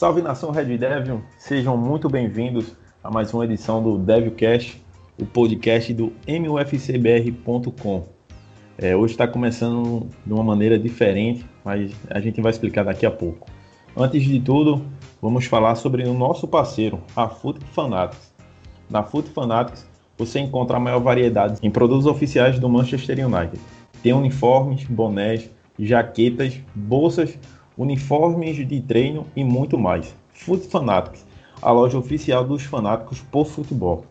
Salve nação Red Devil, sejam muito bem-vindos a mais uma edição do Devilcast, o podcast do MUFCBR.com. É, hoje está começando de uma maneira diferente, mas a gente vai explicar daqui a pouco. Antes de tudo, vamos falar sobre o nosso parceiro, a Foot Fanatics. Na Foot Fanatics você encontra a maior variedade em produtos oficiais do Manchester United. Tem uniformes, bonés, jaquetas, bolsas, uniformes de treino e muito mais. Foot Fanatics, a loja oficial dos fanáticos por futebol.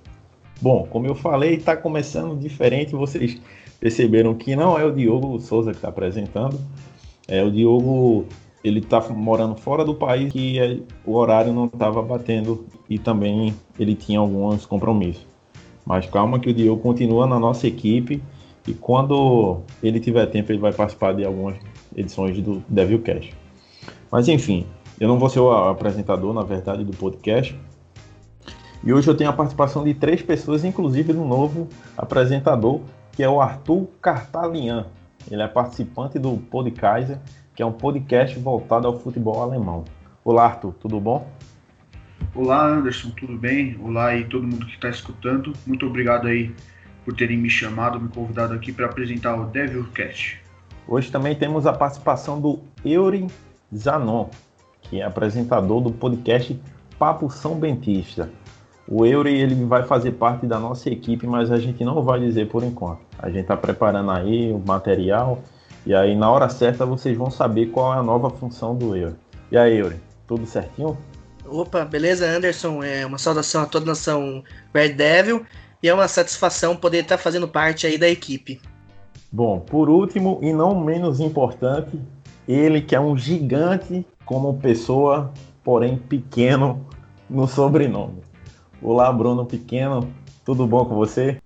Bom, como eu falei, está começando diferente. Vocês perceberam que não é o Diogo Souza que está apresentando. É o Diogo, ele está morando fora do país que é, o horário não estava batendo e também ele tinha alguns compromissos. Mas calma que o Diogo continua na nossa equipe e quando ele tiver tempo ele vai participar de algumas edições do Devil Cash. Mas enfim, eu não vou ser o apresentador, na verdade, do podcast. E hoje eu tenho a participação de três pessoas, inclusive do novo apresentador, que é o Arthur Cartalian. Ele é participante do Podkaiser, que é um podcast voltado ao futebol alemão. Olá, Arthur, tudo bom? Olá, Anderson, tudo bem? Olá aí todo mundo que está escutando. Muito obrigado aí por terem me chamado, me convidado aqui para apresentar o Devilcast. Hoje também temos a participação do Eury Zanon, que é apresentador do podcast Papo São Bentista. O Eury ele vai fazer parte da nossa equipe, mas a gente não vai dizer por enquanto. A gente está preparando aí o material e aí na hora certa vocês vão saber qual é a nova função do Eury. E aí, Eury, tudo certinho? Opa, beleza, Anderson? É uma saudação a toda a nação Red Devil e é uma satisfação poder estar fazendo parte aí da equipe. Bom, por último e não menos importante, ele que é um gigante como pessoa, porém pequeno no sobrenome. Olá, Bruno Pequeno, tudo bom com você?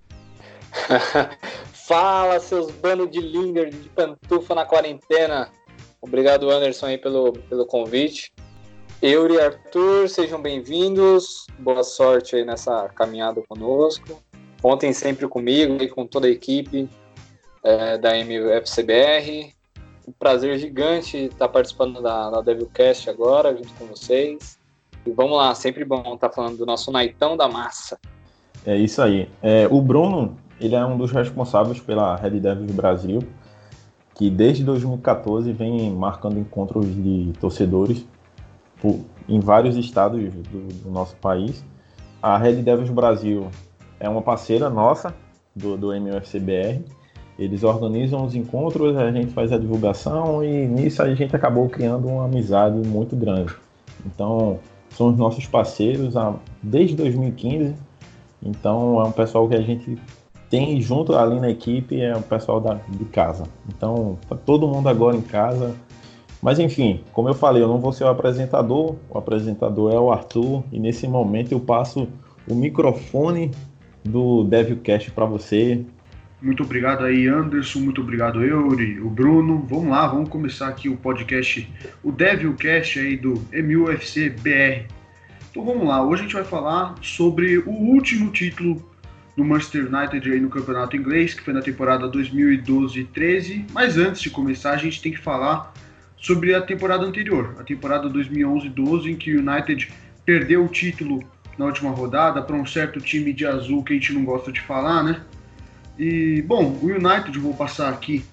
Fala, seus bandos de linder de pantufa na quarentena. Obrigado, Anderson, aí pelo, pelo convite. Eu e Arthur, sejam bem-vindos. Boa sorte aí nessa caminhada conosco. Contem sempre comigo e com toda a equipe é, da MFCBR um prazer gigante estar participando da, da Devilcast agora, junto com vocês. E vamos lá, sempre bom estar falando do nosso Naitão da Massa. É isso aí. É, o Bruno, ele é um dos responsáveis pela Red Devils Brasil, que desde 2014 vem marcando encontros de torcedores por, em vários estados do, do, nosso país. A Red Devils Brasil é uma parceira nossa do, do MUFCBR eles organizam os encontros, a gente faz a divulgação e nisso a gente acabou criando uma amizade muito grande. Então, são os nossos parceiros desde 2015. Então, é um pessoal que a gente tem junto ali na equipe, é o pessoal da, de casa. Então, tá todo mundo agora em casa. Mas enfim, como eu falei, eu não vou ser o apresentador, o apresentador é o Arthur, e nesse momento eu passo o microfone do Devilcast para você, muito obrigado aí, Anderson. Muito obrigado, Eury, o Bruno. Vamos lá, vamos começar aqui o podcast, o Devilcast aí do MUFC BR. Então vamos lá, hoje a gente vai falar sobre o último título do Manchester United aí no Campeonato Inglês, que foi na temporada 2012-13. Mas antes de começar, a gente tem que falar sobre a temporada anterior, a temporada 2011-12, em que o United perdeu o título na última rodada para um certo time de azul que a gente não gosta de falar, né? E, bom, o United, vou passar aqui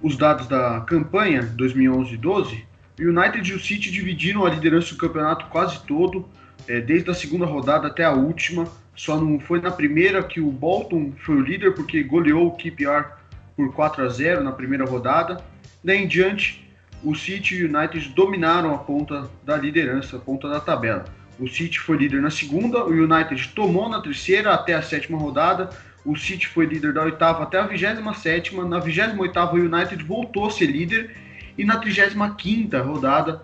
os dados da campanha 2011-12. O United e o City dividiram a liderança do campeonato quase todo, é, desde a segunda rodada até a última. Só não foi na primeira que o Bolton foi o líder, porque goleou o QPR por 4 a 0 na primeira rodada. Daí em diante, o City e o United dominaram a ponta da liderança, a ponta da tabela. O City foi líder na segunda, o United tomou na terceira até a sétima rodada o City foi líder da oitava até a 27 Na 28 o United voltou a ser líder. E na 35 rodada,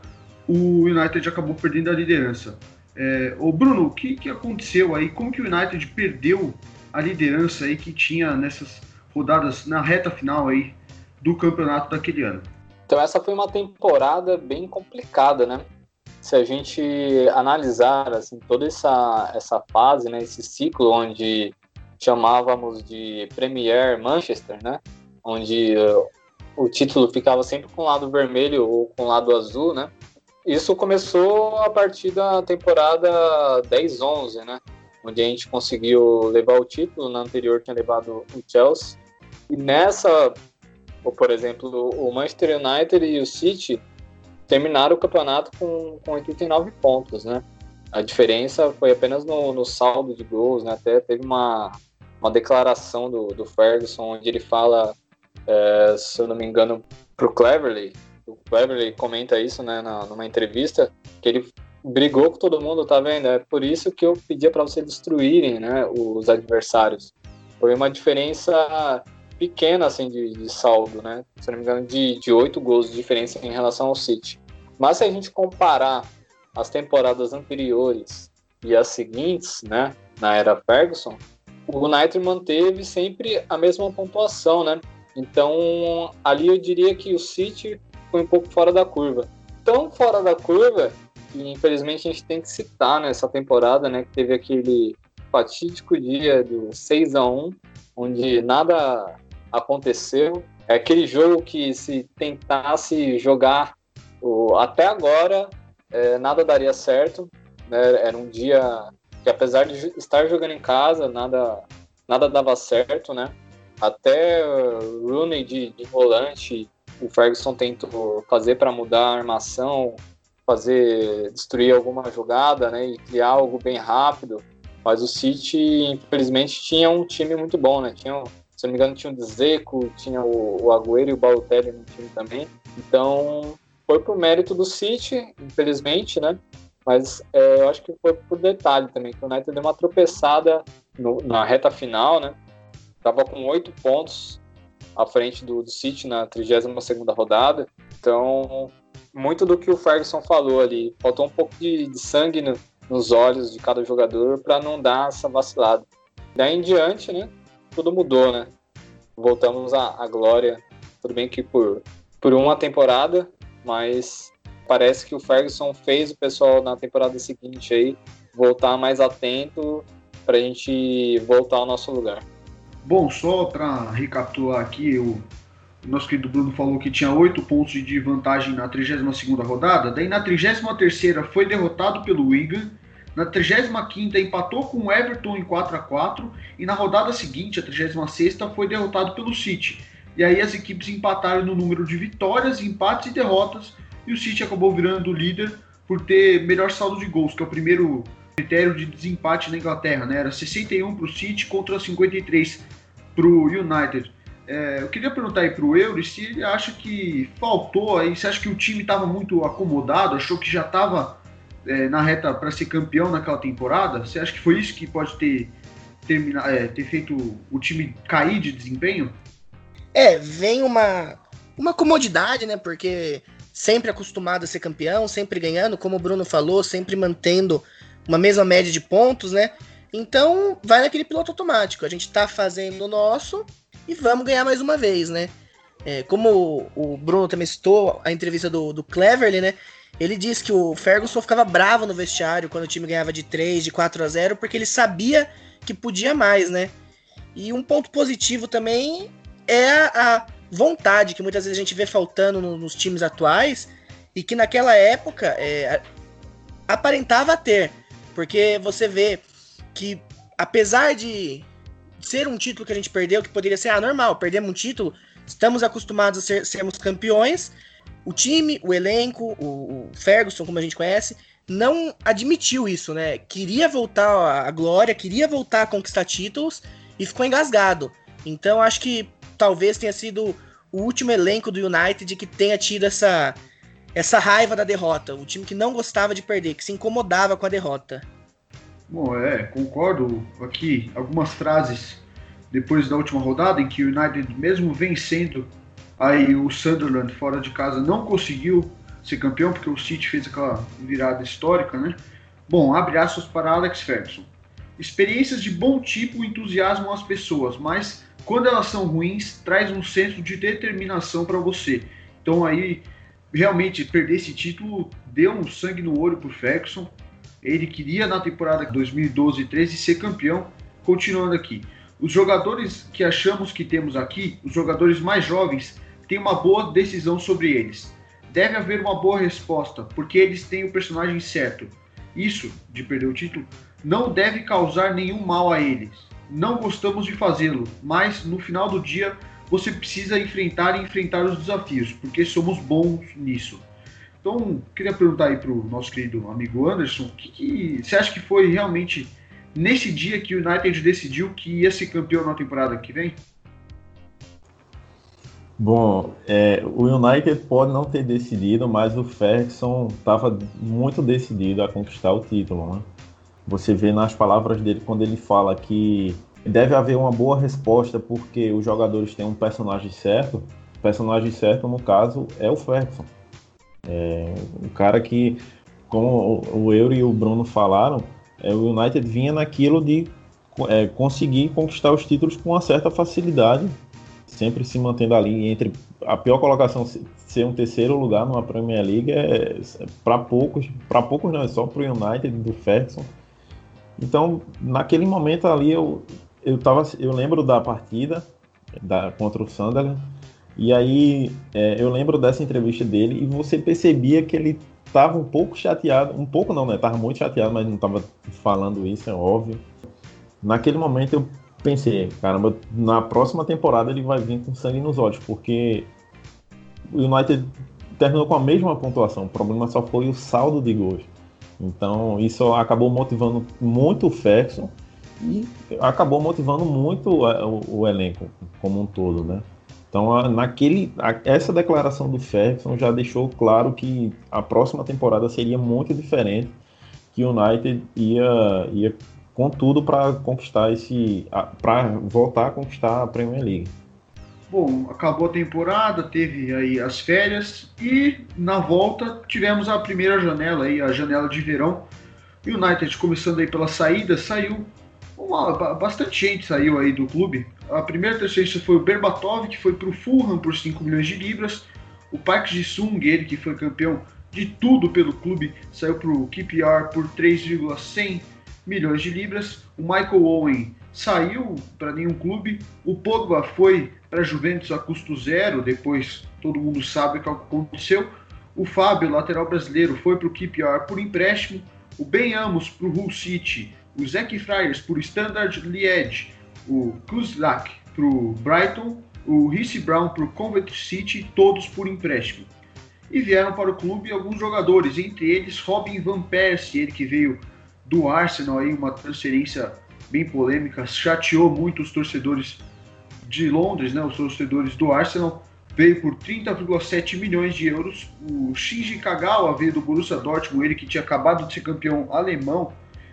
o United acabou perdendo a liderança. É, ô Bruno, o que, que aconteceu aí? Como que o United perdeu a liderança aí que tinha nessas rodadas, na reta final aí do campeonato daquele ano? Então essa foi uma temporada bem complicada, né? Se a gente analisar assim, toda essa, essa fase, né, esse ciclo onde chamávamos de Premier Manchester, né? Onde uh, o título ficava sempre com o lado vermelho ou com o lado azul, né? isso começou a partir da temporada 10-11, né? Onde a gente conseguiu levar o título, na anterior tinha levado o Chelsea. E nessa, por exemplo, o Manchester United e o City terminaram o campeonato com, com 89 pontos, né? A diferença foi apenas no, no saldo de gols, né? Até teve uma, uma declaração do, do Ferguson onde ele fala, é, se eu não me engano, pro Cleverly, o Cleverly comenta isso, né, na, numa entrevista, que ele brigou com todo mundo, tá vendo? É por isso que eu pedia para vocês destruírem, né, os adversários. Foi uma diferença pequena, assim, de, de saldo, né? Se não me engano, de, de 8 gols de diferença em relação ao City. Mas se a gente comparar as temporadas anteriores e as seguintes, né, na era Ferguson, o United manteve sempre a mesma pontuação, né? Então, ali eu diria que o City foi um pouco fora da curva. Tão fora da curva que, infelizmente, a gente tem que citar nessa temporada, né? Que teve aquele fatídico dia do 6 a 1 onde nada aconteceu. É aquele jogo que, se tentasse jogar até agora, é, nada daria certo. Né? Era um dia que, apesar de estar jogando em casa, nada, nada dava certo, né? Até Rooney de, de volante, o Ferguson tentou fazer para mudar a armação, fazer destruir alguma jogada, né? E criar algo bem rápido. Mas o City, infelizmente, tinha um time muito bom, né? Tinha, se não me engano, tinha o Dzeko, tinha o, o Agüero e o Balotelli no time também. Então, foi por mérito do City, infelizmente, né? Mas é, eu acho que foi por detalhe também, que o United deu uma tropeçada no, na reta final, né? Tava com oito pontos à frente do, do City na 32ª rodada. Então, muito do que o Ferguson falou ali, faltou um pouco de, de sangue no, nos olhos de cada jogador para não dar essa vacilada. Daí em diante, né? Tudo mudou, né? Voltamos à, à glória. Tudo bem que por, por uma temporada, mas parece que o Ferguson fez o pessoal na temporada seguinte aí voltar mais atento para a gente voltar ao nosso lugar. Bom, só para recapitular aqui, o nosso querido Bruno falou que tinha 8 pontos de vantagem na 32ª rodada, daí na 33ª foi derrotado pelo Wigan, na 35ª empatou com o Everton em 4 a 4 e na rodada seguinte, a 36ª, foi derrotado pelo City. E aí as equipes empataram no número de vitórias, empates e derrotas, e o City acabou virando líder por ter melhor saldo de gols, que é o primeiro critério de desempate na Inglaterra, né? Era 61 para o City contra 53 para o United. É, eu queria perguntar aí para o Euro se ele acha que faltou aí, você acha que o time estava muito acomodado, achou que já estava é, na reta para ser campeão naquela temporada? Você acha que foi isso que pode ter, terminar, é, ter feito o time cair de desempenho? É, vem uma, uma comodidade, né? Porque sempre acostumado a ser campeão, sempre ganhando, como o Bruno falou, sempre mantendo uma mesma média de pontos, né? Então vai naquele piloto automático. A gente tá fazendo o nosso e vamos ganhar mais uma vez, né? É, como o Bruno também citou a entrevista do, do Cleverly, né? Ele disse que o Ferguson ficava bravo no vestiário quando o time ganhava de 3, de 4 a 0, porque ele sabia que podia mais, né? E um ponto positivo também é a vontade que muitas vezes a gente vê faltando no, nos times atuais e que naquela época é, aparentava ter. Porque você vê que, apesar de ser um título que a gente perdeu, que poderia ser ah, normal, perdemos um título, estamos acostumados a ser, sermos campeões. O time, o elenco, o, o Ferguson, como a gente conhece, não admitiu isso, né? Queria voltar à glória, queria voltar a conquistar títulos e ficou engasgado. Então acho que talvez tenha sido o último elenco do United que tenha tido essa, essa raiva da derrota. O time que não gostava de perder, que se incomodava com a derrota. Bom, é, concordo aqui. Algumas frases depois da última rodada, em que o United, mesmo vencendo aí o Sunderland fora de casa, não conseguiu ser campeão, porque o City fez aquela virada histórica, né? Bom, abre aspas para Alex Ferguson. Experiências de bom tipo entusiasmam as pessoas, mas quando elas são ruins, traz um senso de determinação para você. Então aí, realmente, perder esse título deu um sangue no olho pro Ferguson. Ele queria na temporada 2012 13 ser campeão. Continuando aqui, os jogadores que achamos que temos aqui, os jogadores mais jovens, têm uma boa decisão sobre eles. deve haver uma boa resposta, porque eles têm o personagem certo. Isso, de perder o título, não deve causar nenhum mal a eles. Não gostamos de fazê-lo, mas no final do dia você precisa enfrentar e enfrentar os desafios, porque somos bons nisso. Então, queria perguntar aí para o nosso querido amigo Anderson, o que, que, você acha que foi realmente nesse dia que o United decidiu que ia ser campeão na temporada que vem? Bom, é, o United pode não ter decidido, mas o Ferguson estava muito decidido a conquistar o título. Né? Você vê nas palavras dele quando ele fala que deve haver uma boa resposta porque os jogadores têm um personagem certo. O personagem certo, no caso, é o Ferguson. É um cara que, como o Euro e o Bruno falaram, é, o United vinha naquilo de é, conseguir conquistar os títulos com uma certa facilidade sempre se mantendo ali entre a pior colocação ser um terceiro lugar numa Premier League é, é para poucos, para poucos não, é só para o United do Ferguson. Então, naquele momento ali eu eu tava, eu lembro da partida da contra o Sunderland e aí é, eu lembro dessa entrevista dele e você percebia que ele estava um pouco chateado, um pouco não, né? Tava muito chateado, mas não estava falando isso, é óbvio. Naquele momento eu pensei, caramba, na próxima temporada ele vai vir com sangue nos olhos, porque o United terminou com a mesma pontuação, o problema só foi o saldo de gols. Então isso acabou motivando muito o Ferguson e acabou motivando muito o, o elenco como um todo, né? Então, naquele, essa declaração do Ferguson já deixou claro que a próxima temporada seria muito diferente, que o United ia, ia com tudo para conquistar esse. para voltar a conquistar a Premier League. Bom, acabou a temporada, teve aí as férias e na volta tivemos a primeira janela aí, a janela de verão. United começando aí pela saída, saiu uma, bastante gente saiu aí do clube. A primeira transferência foi o Berbatov, que foi para o Fulham por 5 milhões de libras. O Park Ji-sung, ele que foi campeão de tudo pelo clube, saiu para o QPR por 3,100 milhões de libras. O Michael Owen saiu para nenhum clube. O Pogba foi para a Juventus a custo zero, depois todo mundo sabe o que aconteceu. O Fábio, lateral brasileiro, foi para o QPR por empréstimo. O Ben Amos para o Hull City. O Zac Friars para o Standard Liège. O Kuzlak para o Brighton. O Risse Brown para o Coventry City, todos por empréstimo. E vieram para o clube alguns jogadores, entre eles Robin Van Persie, ele que veio do Arsenal aí, uma transferência bem polêmica, chateou muito os torcedores de Londres, né, os torcedores do Arsenal, veio por 30,7 milhões de euros. O Shinji Kagawa veio do Borussia Dortmund, ele que tinha acabado de ser campeão alemão,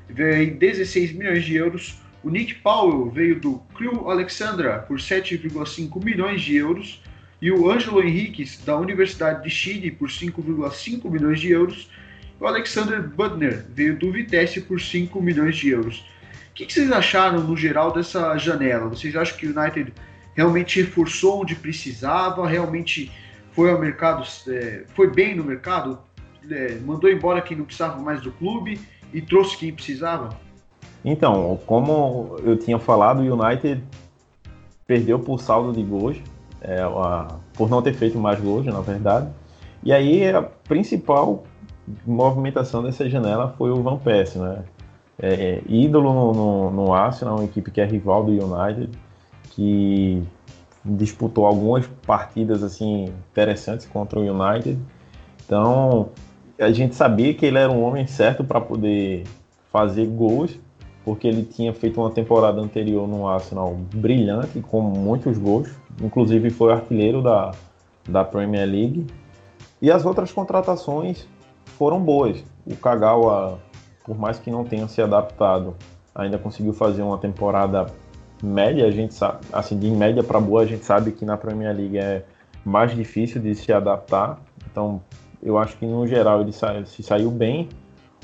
veio em 16 milhões de euros. O Nick Powell veio do Crew Alexandra por 7,5 milhões de euros. E o Ângelo Henriques, da Universidade de Chile, por 5,5 milhões de euros. O Alexander Budner veio do Vitesse por 5 milhões de euros. O que, vocês acharam no geral dessa janela? Vocês acham que o United realmente reforçou onde precisava, realmente foi ao mercado, é, foi bem no mercado, é, mandou embora quem não precisava mais do clube e trouxe quem precisava? Então, como eu tinha falado, o United perdeu por saldo de gols, é, a, por não ter feito mais gols, na verdade. E aí a principal movimentação dessa janela foi o Van Persie, né? É, é, ídolo no, no, no, Arsenal, uma equipe que é rival do United, que disputou algumas partidas assim interessantes contra o United. Então a gente sabia que ele era um homem certo para poder fazer gols, porque ele tinha feito uma temporada anterior no Arsenal brilhante, com muitos gols, inclusive foi artilheiro da, da Premier League. E as outras contratações foram boas. O Kagawa, por mais que não tenha se adaptado, ainda conseguiu fazer uma temporada média. A gente sabe, assim, de média para boa, a gente sabe que na Premier League é mais difícil de se adaptar. Então, eu acho que no geral ele sa se saiu bem.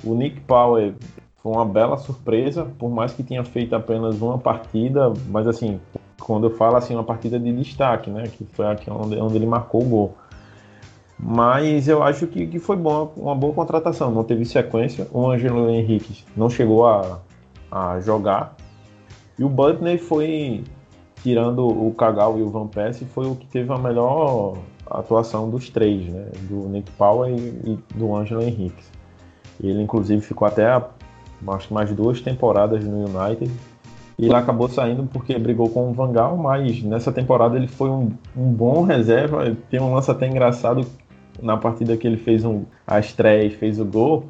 O Nick Power foi uma bela surpresa, por mais que tenha feito apenas uma partida, mas assim, quando eu falo assim, uma partida de destaque, né, que foi aqui onde, onde ele marcou o gol. Mas eu acho que, que foi bom, uma boa contratação. Não teve sequência. O Angelo Henrique não chegou a, a jogar. E o Butner foi, tirando o Cagal e o Van Persie, foi o que teve a melhor atuação dos três, né? Do Nick Powell e, e do Ângelo Henrique. Ele, inclusive, ficou até acho que mais duas temporadas no United. E ele acabou saindo porque brigou com o Vangal, mas nessa temporada ele foi um, um bom reserva. Tem um lance até engraçado na partida que ele fez um, a estreia e fez o gol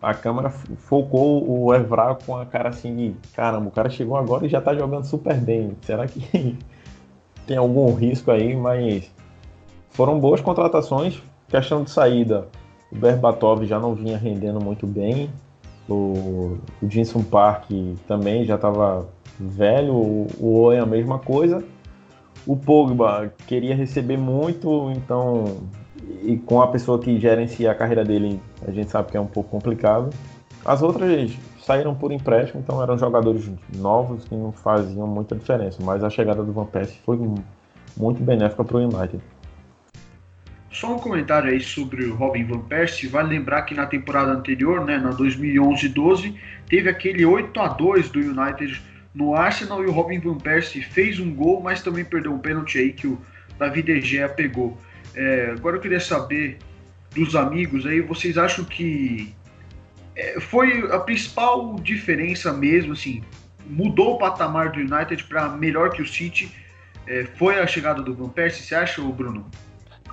a câmera focou o Evra com a cara assim de caramba, o cara chegou agora e já tá jogando super bem. Será que tem algum risco aí? Mas foram boas contratações. Questão de saída, o Berbatov já não vinha rendendo muito bem. O, o Jinson Park também já estava velho. O, o Owen a mesma coisa. O Pogba queria receber muito, então e com a pessoa que gerencia a carreira dele, a gente sabe que é um pouco complicado. As outras saíram por empréstimo, então eram jogadores novos que não faziam muita diferença, mas a chegada do Van Persie foi muito benéfica para o United. Só um comentário aí sobre o Robin Van Persie. Vale lembrar que na temporada anterior, né, na 2011-12, teve aquele 8 a 2 do United no Arsenal e o Robin Van Persie fez um gol, mas também perdeu um pênalti aí que o David De Gea pegou. É, agora eu queria saber dos amigos aí, vocês acham que é, foi a principal diferença mesmo, assim, mudou o patamar do United para melhor que o City? É, foi a chegada do Van Persie, você acha, Bruno?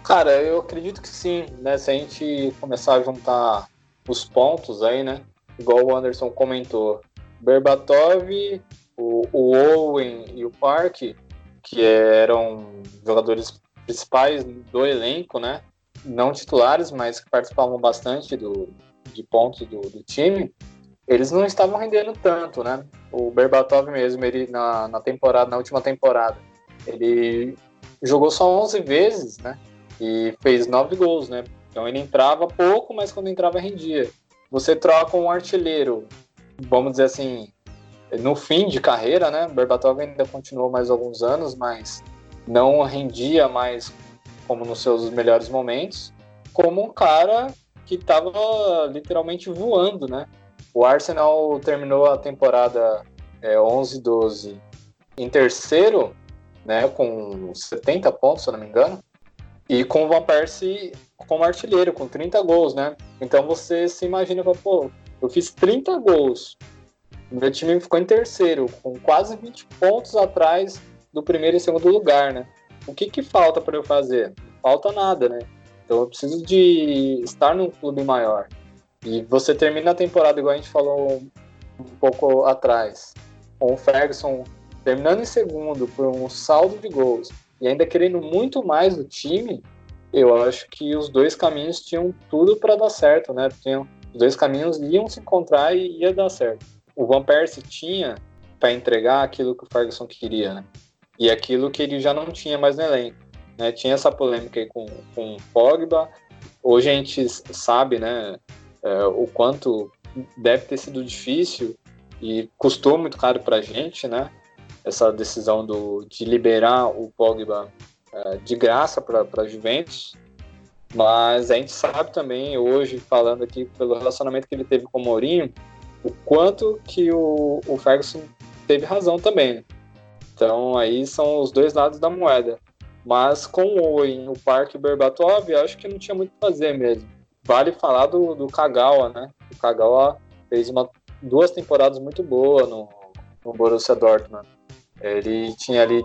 Cara, eu acredito que sim, né? Se a gente começar a juntar os pontos aí, né? Igual o Anderson comentou, Berbatov, o, o Owen e o Park, que eram jogadores principais do elenco, né? Não titulares, mas que participavam bastante do, de pontos do, do time, eles não estavam rendendo tanto, né? O Berbatov mesmo, ele na, na temporada, na última temporada, ele jogou só 11 vezes, né? E fez 9 gols, né? Então ele entrava pouco, mas quando entrava rendia. Você troca um artilheiro, vamos dizer assim, no fim de carreira, né? Berbatov ainda continuou mais alguns anos, mas não rendia mais como nos seus melhores momentos, como um cara que estava literalmente voando, né? O Arsenal terminou a temporada é, 11-12 em terceiro, né, com 70 pontos, se eu não me engano, e com o Van Persie como artilheiro, com 30 gols, né? Então você se imagina, pô, eu fiz 30 gols, meu time ficou em terceiro, com quase 20 pontos atrás do primeiro e segundo lugar, né? O que que falta para eu fazer? Falta nada, né? Então eu preciso de estar num clube maior. E você termina a temporada, igual a gente falou um pouco atrás, com o Ferguson terminando em segundo por um saldo de gols e ainda querendo muito mais do time, eu acho que os dois caminhos tinham tudo para dar certo, né? Tinham, os dois caminhos iam se encontrar e ia dar certo. O Van Persie tinha para entregar aquilo que o Ferguson queria, né? E aquilo que ele já não tinha mais no elenco. Né? Tinha essa polêmica aí com, com o Pogba. Hoje a gente sabe né, é, o quanto deve ter sido difícil e custou muito caro para a gente, né? Essa decisão do, de liberar o Pogba é, de graça para a Juventus. Mas a gente sabe também, hoje, falando aqui pelo relacionamento que ele teve com o Mourinho, o quanto que o, o Ferguson teve razão também. Então aí são os dois lados da moeda. Mas com o Owen, o Parque Berbatov, acho que não tinha muito a fazer mesmo. Vale falar do, do Kagawa, né? O Kagawa fez uma, duas temporadas muito boas no, no Borussia Dortmund. Ele tinha ali,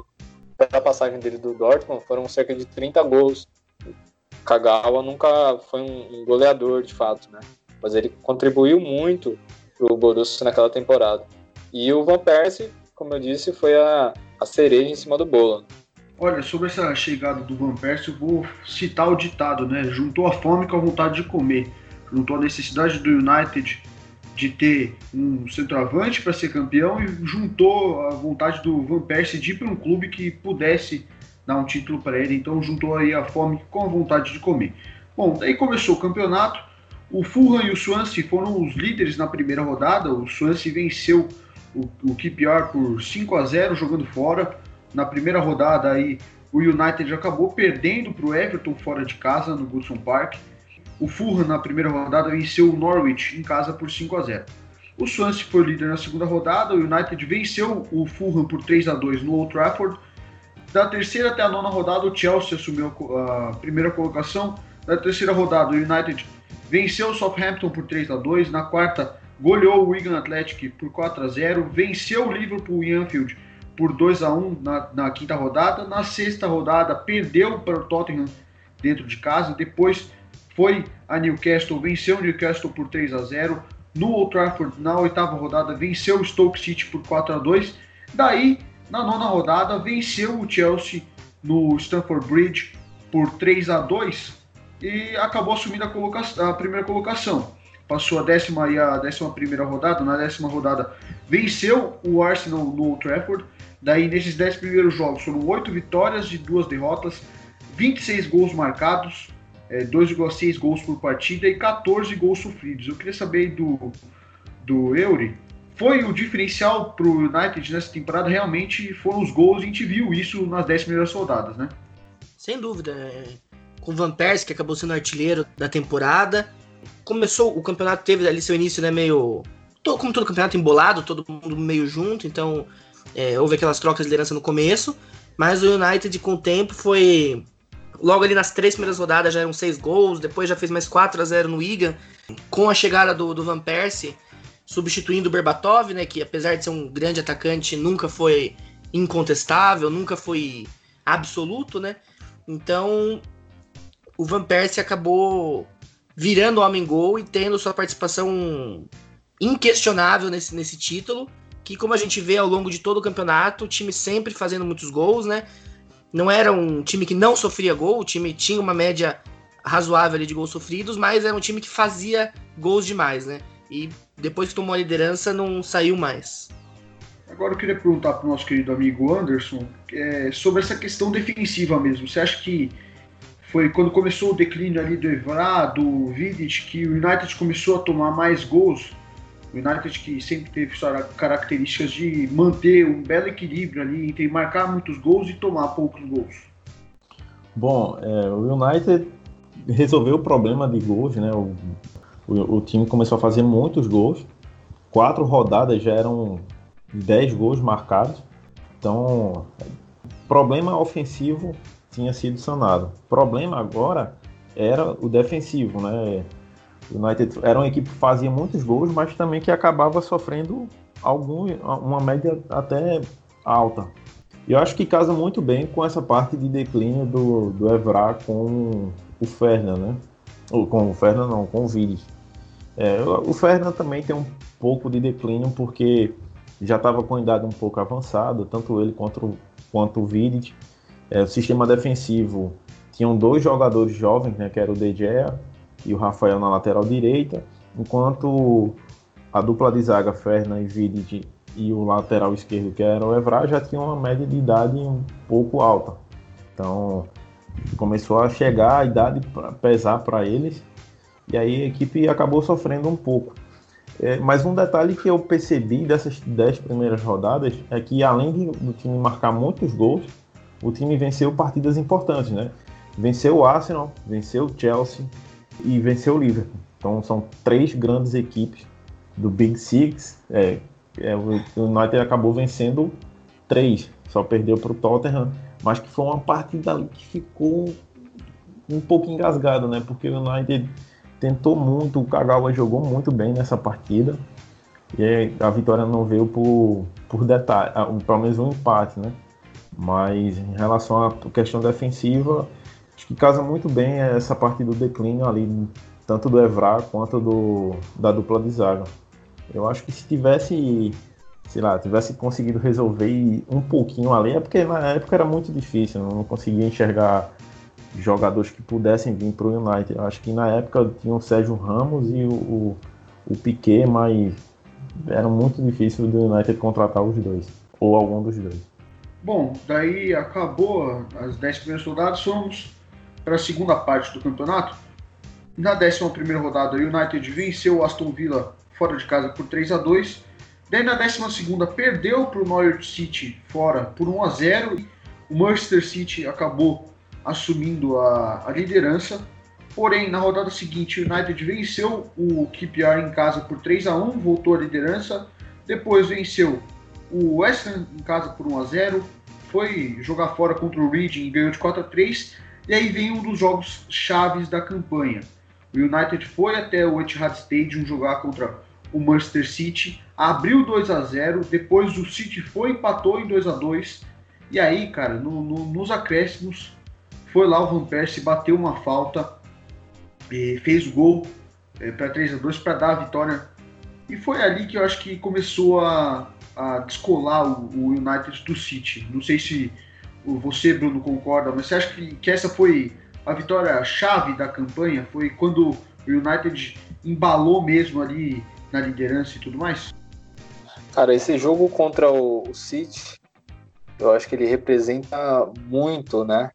pela passagem dele do Dortmund, foram cerca de 30 gols. O Kagawa nunca foi um, um goleador, de fato, né? Mas ele contribuiu muito pro Borussia naquela temporada. E o Van Persie como eu disse, foi a, a cereja em cima do bolo. Olha, sobre essa chegada do Van Persie, eu vou citar o ditado, né? Juntou a fome com a vontade de comer. Juntou a necessidade do United de ter um centroavante para ser campeão e juntou a vontade do Van Persie de ir para um clube que pudesse dar um título para ele. Então juntou aí a fome com a vontade de comer. Bom, daí começou o campeonato. O Fulham e o Swansea foram os líderes na primeira rodada. O Swansea venceu o, o QPR por 5 a 0 jogando fora. Na primeira rodada aí o United acabou perdendo para o Everton fora de casa no Goodson Park. O Fulham na primeira rodada venceu o Norwich em casa por 5 a 0. O Swansea foi líder na segunda rodada, o United venceu o Fulham por 3 a 2 no Old Trafford Da terceira até a nona rodada, o Chelsea assumiu a primeira colocação. Na terceira rodada, o United venceu o Southampton por 3 a 2 Na quarta, goleou o Wigan Athletic por 4 a 0 Venceu o Liverpool em Anfield por 2 a 1 na, na quinta rodada. Na sexta rodada, perdeu para o Tottenham dentro de casa. Depois foi a Newcastle, venceu o Newcastle por 3 a 0 No Old Trafford, na oitava rodada, venceu o Stoke City por 4 a 2 Daí, na nona rodada, venceu o Chelsea no Stamford Bridge por 3 a 2 e acabou assumindo a, a primeira colocação. Passou a décima e a décima primeira rodada. Na décima rodada, venceu o Arsenal no Old Trafford. Daí, nesses 10 primeiros jogos, foram 8 vitórias e 2 derrotas, 26 gols marcados, é, 2,6 gols por partida e 14 gols sofridos. Eu queria saber do, do Eury, foi o diferencial para o United nessa temporada realmente foram os gols, a gente viu isso nas 10 primeiras rodadas, né? Sem dúvida. É, com o Van Persie, que acabou sendo artilheiro da temporada. Começou, o campeonato teve ali seu início, né, meio... Como todo campeonato embolado, todo mundo meio junto, então é, houve aquelas trocas de liderança no começo, mas o United com o tempo foi Logo ali nas três primeiras rodadas já eram seis gols, depois já fez mais 4 a 0 no Igan, com a chegada do, do Van Persie, substituindo o Berbatov, né, que apesar de ser um grande atacante, nunca foi incontestável, nunca foi absoluto, né? Então, o Van Persie acabou virando homem-gol e tendo sua participação inquestionável nesse, nesse título, que como a gente vê ao longo de todo o campeonato, o time sempre fazendo muitos gols, né? não era um time que não sofria gol, o time tinha uma média razoável de gols sofridos, mas era um time que fazia gols demais, né? E depois que tomou a liderança, não saiu mais. Agora eu queria perguntar para o nosso querido amigo Anderson é, sobre essa questão defensiva mesmo. Você acha que foi quando começou o declínio ali do Evra, do Vidic, que o United começou a tomar mais gols o United que sempre teve características de manter um belo equilíbrio ali entre marcar muitos gols e tomar poucos gols. Bom, é, o United resolveu o problema de gols, né? O, o, o, time começou a fazer muitos gols. Quatro rodadas já eram dez gols marcados. Então, problema ofensivo tinha sido sanado. Problema agora era o defensivo, né? O United era uma equipe que fazia muitos gols, mas também que acabava sofrendo algum, uma média até alta. Eu acho que casa muito bem com essa parte de declínio do, do Evra com o Fernand, né? Ou com o Fernand não, com o Vidic. É, o Fernand também tem um pouco de declínio porque já estava com idade um pouco avançada, tanto ele quanto, quanto o Vidic. É, o sistema defensivo tinham dois jogadores jovens, né, que era o De Gea e o Rafael na lateral direita, enquanto a dupla de zaga, Ferna e Vidic, e o lateral esquerdo, que era o Evra, já tinha uma média de idade um pouco alta. Então começou a chegar a idade para pesar para eles, e aí a equipe acabou sofrendo um pouco. É, mas um detalhe que eu percebi dessas dez primeiras rodadas é que além do time marcar muitos gols, o time venceu partidas importantes, né? Venceu o Arsenal, venceu o Chelsea, e venceu o Liverpool. Então são três grandes equipes do Big Six. É, é, o United acabou vencendo três, só perdeu para o Tottenham, mas que foi uma partida que ficou um pouco engasgada, né? Porque o United tentou muito, o Kagawa jogou muito bem nessa partida e a vitória não veio por, por detalhe, ah, pelo menos um empate, né? Mas em relação à questão defensiva, Acho que casa muito bem essa parte do declínio ali, tanto do Evra quanto do, da dupla de zaga. Eu acho que se tivesse, sei lá, tivesse conseguido resolver um pouquinho ali, é porque na época era muito difícil, não conseguia enxergar jogadores que pudessem vir para o United. Eu acho que na época tinha o Sérgio Ramos e o, o, o Piquet, mas era muito difícil do United contratar os dois, ou algum dos dois. Bom, daí acabou as 10 primeiras rodadas, somos para a segunda parte do campeonato. Na 11 rodada, o United venceu o Aston Villa fora de casa por 3 a 2 Daí na 12 perdeu para o Norwich City fora por 1 a 0 O Manchester City acabou assumindo a, a liderança. Porém, na rodada seguinte, o United venceu o QPR em casa por 3 a 1 voltou à liderança. Depois venceu o West em casa por 1 a 0 foi jogar fora contra o Reading e ganhou de 4 a 3 e aí vem um dos jogos chaves da campanha. O United foi até o Etihad Stadium jogar contra o Manchester City, abriu 2 a 0 depois o City foi empatou em 2 a 2 e aí, cara, no, no, nos acréscimos, foi lá o Van Persie, bateu uma falta, fez o gol é, para 3 a 2 para dar a vitória. E foi ali que eu acho que começou a, a descolar o, o United do City. Não sei se você, Bruno, concorda, mas você acha que, que essa foi a vitória chave da campanha? Foi quando o United embalou mesmo ali na liderança e tudo mais? Cara, esse jogo contra o City, eu acho que ele representa muito, né?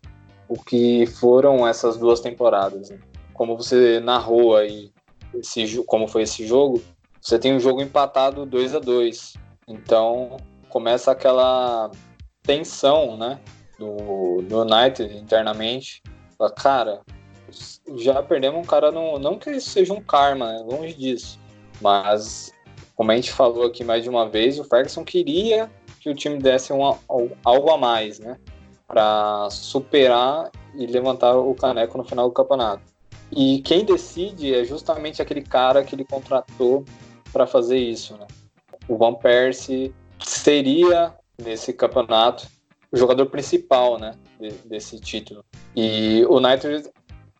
O que foram essas duas temporadas. Né? Como você narrou aí, esse, como foi esse jogo, você tem um jogo empatado 2 a 2 Então começa aquela tensão, né? Do, do United internamente. Fala, cara, já perdemos um cara, no, não que isso seja um karma, né? longe disso. Mas, como a gente falou aqui mais de uma vez, o Ferguson queria que o time desse um, algo a mais, né? Para superar e levantar o caneco no final do campeonato. E quem decide é justamente aquele cara que ele contratou para fazer isso, né? O Van Persie seria nesse campeonato o jogador principal, né, de, desse título. E o United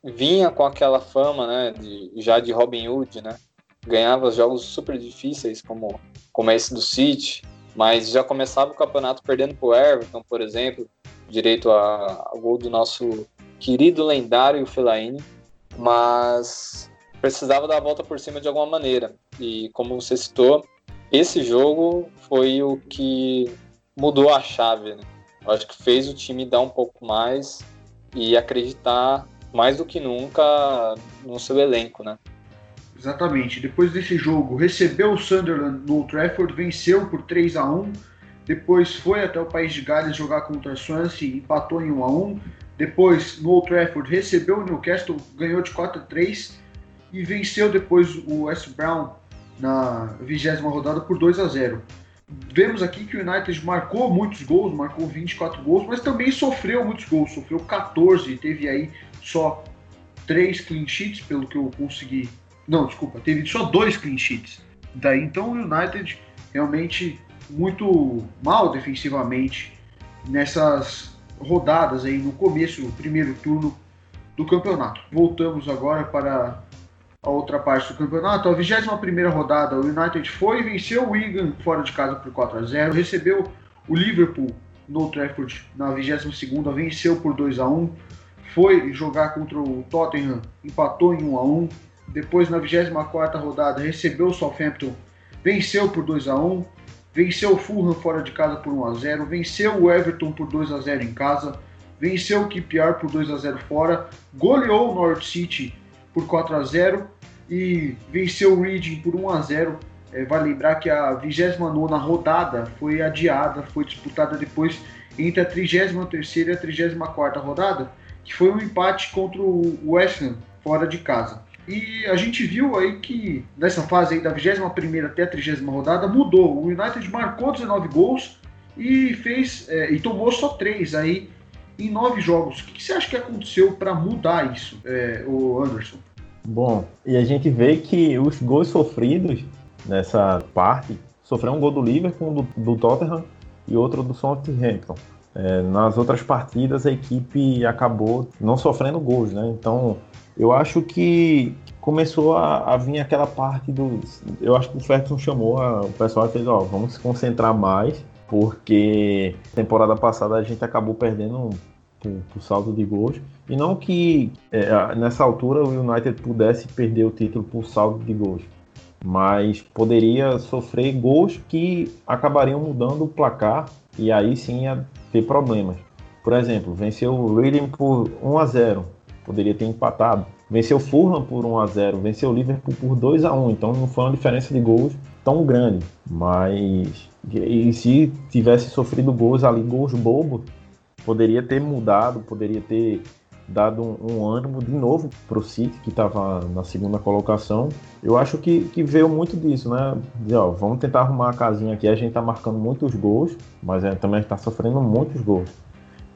vinha com aquela fama, né, de, já de Robin Hood, né? Ganhava jogos super difíceis como como esse do City, mas já começava o campeonato perdendo para o Everton, por exemplo, direito a, a gol do nosso querido lendário Fellaini, mas precisava dar a volta por cima de alguma maneira. E como você citou, esse jogo foi o que mudou a chave. Né? Eu acho que fez o time dar um pouco mais e acreditar mais do que nunca no seu elenco, né? Exatamente. Depois desse jogo, recebeu o Sunderland no Old Trafford, venceu por 3 a 1 depois foi até o País de Gales jogar contra a Swansea, empatou em 1 a 1 depois no Old Trafford recebeu o Newcastle, ganhou de 4 a 3 e venceu depois o West Brown na vigésima rodada por 2 a 0 Vemos aqui que o United marcou muitos gols, marcou 24 gols, mas também sofreu muitos gols, sofreu 14, teve aí só 3 clean sheets, pelo que eu consegui não, desculpa, teve só dois clean sheets. Daí então o United realmente muito mal defensivamente nessas rodadas aí no começo, no primeiro turno do campeonato. Voltamos agora para a outra parte do campeonato. A 21 rodada, o United foi e venceu o Wigan fora de casa por 4 a 0 recebeu o Liverpool no Trafford na 22 venceu por 2 a 1 foi jogar contra o Tottenham, empatou em 1 a 1 depois na 24 rodada recebeu o Southampton, venceu por 2 a 1 venceu o Fulham fora de casa por 1 a 0 venceu o Everton por 2 a 0 em casa, venceu o QPR por 2 a 0 fora, goleou o North City por 4 a 0 e venceu o Reading por 1 a 0 é, vale lembrar que a 29 rodada foi adiada, foi disputada depois entre a 33 e a 34 rodada, que foi um empate contra o West Ham fora de casa. E a gente viu aí que nessa fase aí da 21 até a 30 rodada mudou. O United marcou 19 gols e fez é, e tomou só 3 aí em 9 jogos. O que você acha que aconteceu para mudar isso, é, o Anderson? Bom, e a gente vê que os gols sofridos nessa parte sofreu um gol do Liverpool, do, do Tottenham e outro do Southampton. É, nas outras partidas a equipe acabou não sofrendo gols, né? Então eu acho que começou a, a vir aquela parte do. Eu acho que o Ferguson chamou a, o pessoal e fez: ó, vamos se concentrar mais, porque temporada passada a gente acabou perdendo por saldo de gols. E não que é, nessa altura o United pudesse perder o título por saldo de gols, mas poderia sofrer gols que acabariam mudando o placar e aí sim ia ter problemas. Por exemplo, venceu o Reading por 1 a 0 poderia ter empatado. Venceu o Fulham por 1 a 0, venceu o Liverpool por 2 a 1, então não foi uma diferença de gols tão grande, mas e se tivesse sofrido gols ali, gols bobos, poderia ter mudado, poderia ter dado um, um ânimo de novo para o City, que estava na segunda colocação. Eu acho que, que veio muito disso, né? Dizer, ó, vamos tentar arrumar a casinha aqui. A gente está marcando muitos gols, mas é, também está sofrendo muitos gols.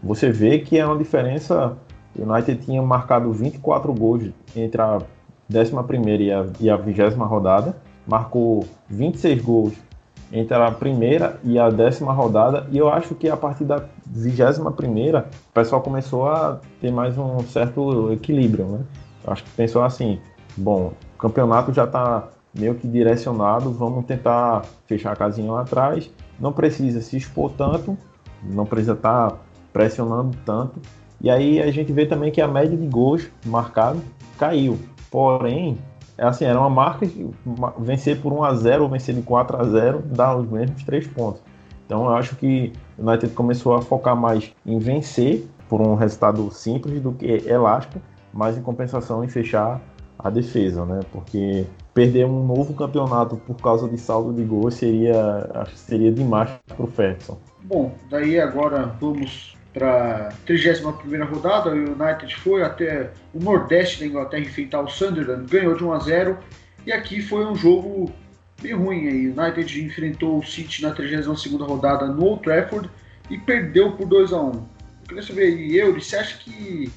Você vê que é uma diferença. O United tinha marcado 24 gols entre a 11 e a, e a 20 rodada, marcou 26 gols entre a primeira e a décima rodada, e eu acho que a partir da vigésima primeira, o pessoal começou a ter mais um certo equilíbrio, né? Acho que pensou assim, bom, o campeonato já está meio que direcionado, vamos tentar fechar a casinha lá atrás, não precisa se expor tanto, não precisa estar tá pressionando tanto, e aí a gente vê também que a média de gols marcados caiu, porém é assim, era uma marca de vencer por 1 a 0 ou vencer de 4 a 0 dá os mesmos três pontos. Então eu acho que o United começou a focar mais em vencer por um resultado simples do que elástico, mas em compensação em fechar a defesa, né? Porque perder um novo campeonato por causa de saldo de gol seria, acho que seria demais para o Ferguson. Bom, daí agora vamos para a 31 rodada. O United foi até o Nordeste da Inglaterra enfrentar o Sunderland, ganhou de 1 a 0 e aqui foi um jogo bem ruim. Aí. O United enfrentou o City na 32 rodada no Old Trafford e perdeu por 2 a 1 Eu queria saber, Euri, você acha que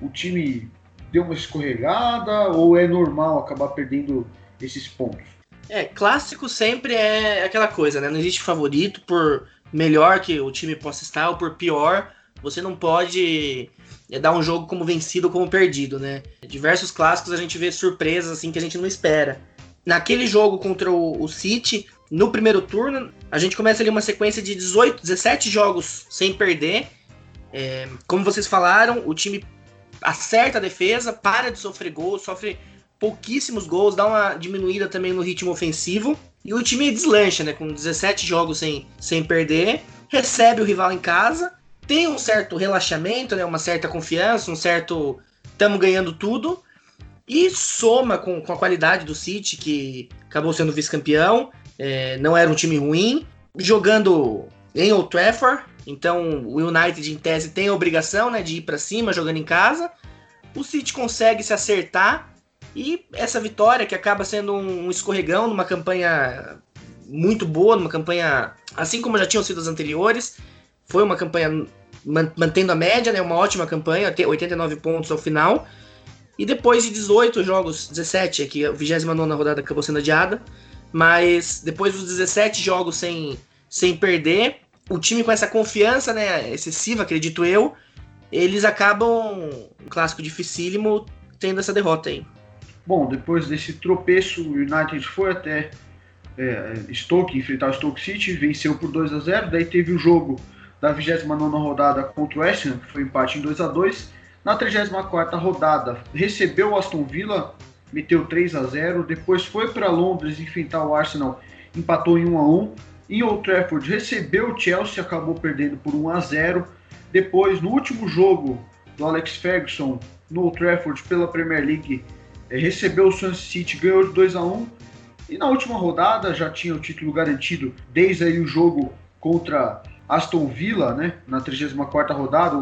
o time deu uma escorregada ou é normal acabar perdendo esses pontos? É, clássico sempre é aquela coisa, né? Não existe favorito por melhor que o time possa estar ou por pior. Você não pode é, dar um jogo como vencido ou como perdido, né? Diversos clássicos a gente vê surpresas assim que a gente não espera. Naquele jogo contra o, o City, no primeiro turno, a gente começa ali uma sequência de 18, 17 jogos sem perder. É, como vocês falaram, o time acerta a defesa, para de sofrer gols, sofre pouquíssimos gols, dá uma diminuída também no ritmo ofensivo. E o time deslancha, né? Com 17 jogos sem, sem perder, recebe o rival em casa tem um certo relaxamento, né, uma certa confiança, um certo estamos ganhando tudo, e soma com, com a qualidade do City, que acabou sendo vice-campeão, é, não era um time ruim, jogando em Old Trafford, então o United em tese tem a obrigação né, de ir para cima jogando em casa, o City consegue se acertar, e essa vitória que acaba sendo um, escorregão numa campanha muito boa, numa campanha assim como já tinham sido as anteriores, foi uma campanha mantendo a média, né? Uma ótima campanha, até 89 pontos ao final. E depois de 18 jogos, 17, aqui a 29 rodada acabou sendo adiada, mas depois dos 17 jogos sem, sem perder, o time com essa confiança né, excessiva, acredito eu, eles acabam, um clássico dificílimo, tendo essa derrota aí. Bom, depois desse tropeço, o United foi até é, Stoke, enfrentar o Stoke City, venceu por 2 a 0 daí teve o jogo da 29 rodada contra o West Ham, que foi empate em 2 a 2 Na 34 rodada, recebeu o Aston Villa, meteu 3 a 0 Depois foi para Londres enfrentar o Arsenal, empatou em 1 a 1 Em Old Trafford, recebeu o Chelsea, acabou perdendo por 1 a 0 Depois, no último jogo do Alex Ferguson, no Old Trafford, pela Premier League, eh, recebeu o Swansea City, ganhou de 2 a 1 E na última rodada, já tinha o título garantido desde aí o jogo contra Aston Villa, né, na 34ª rodada,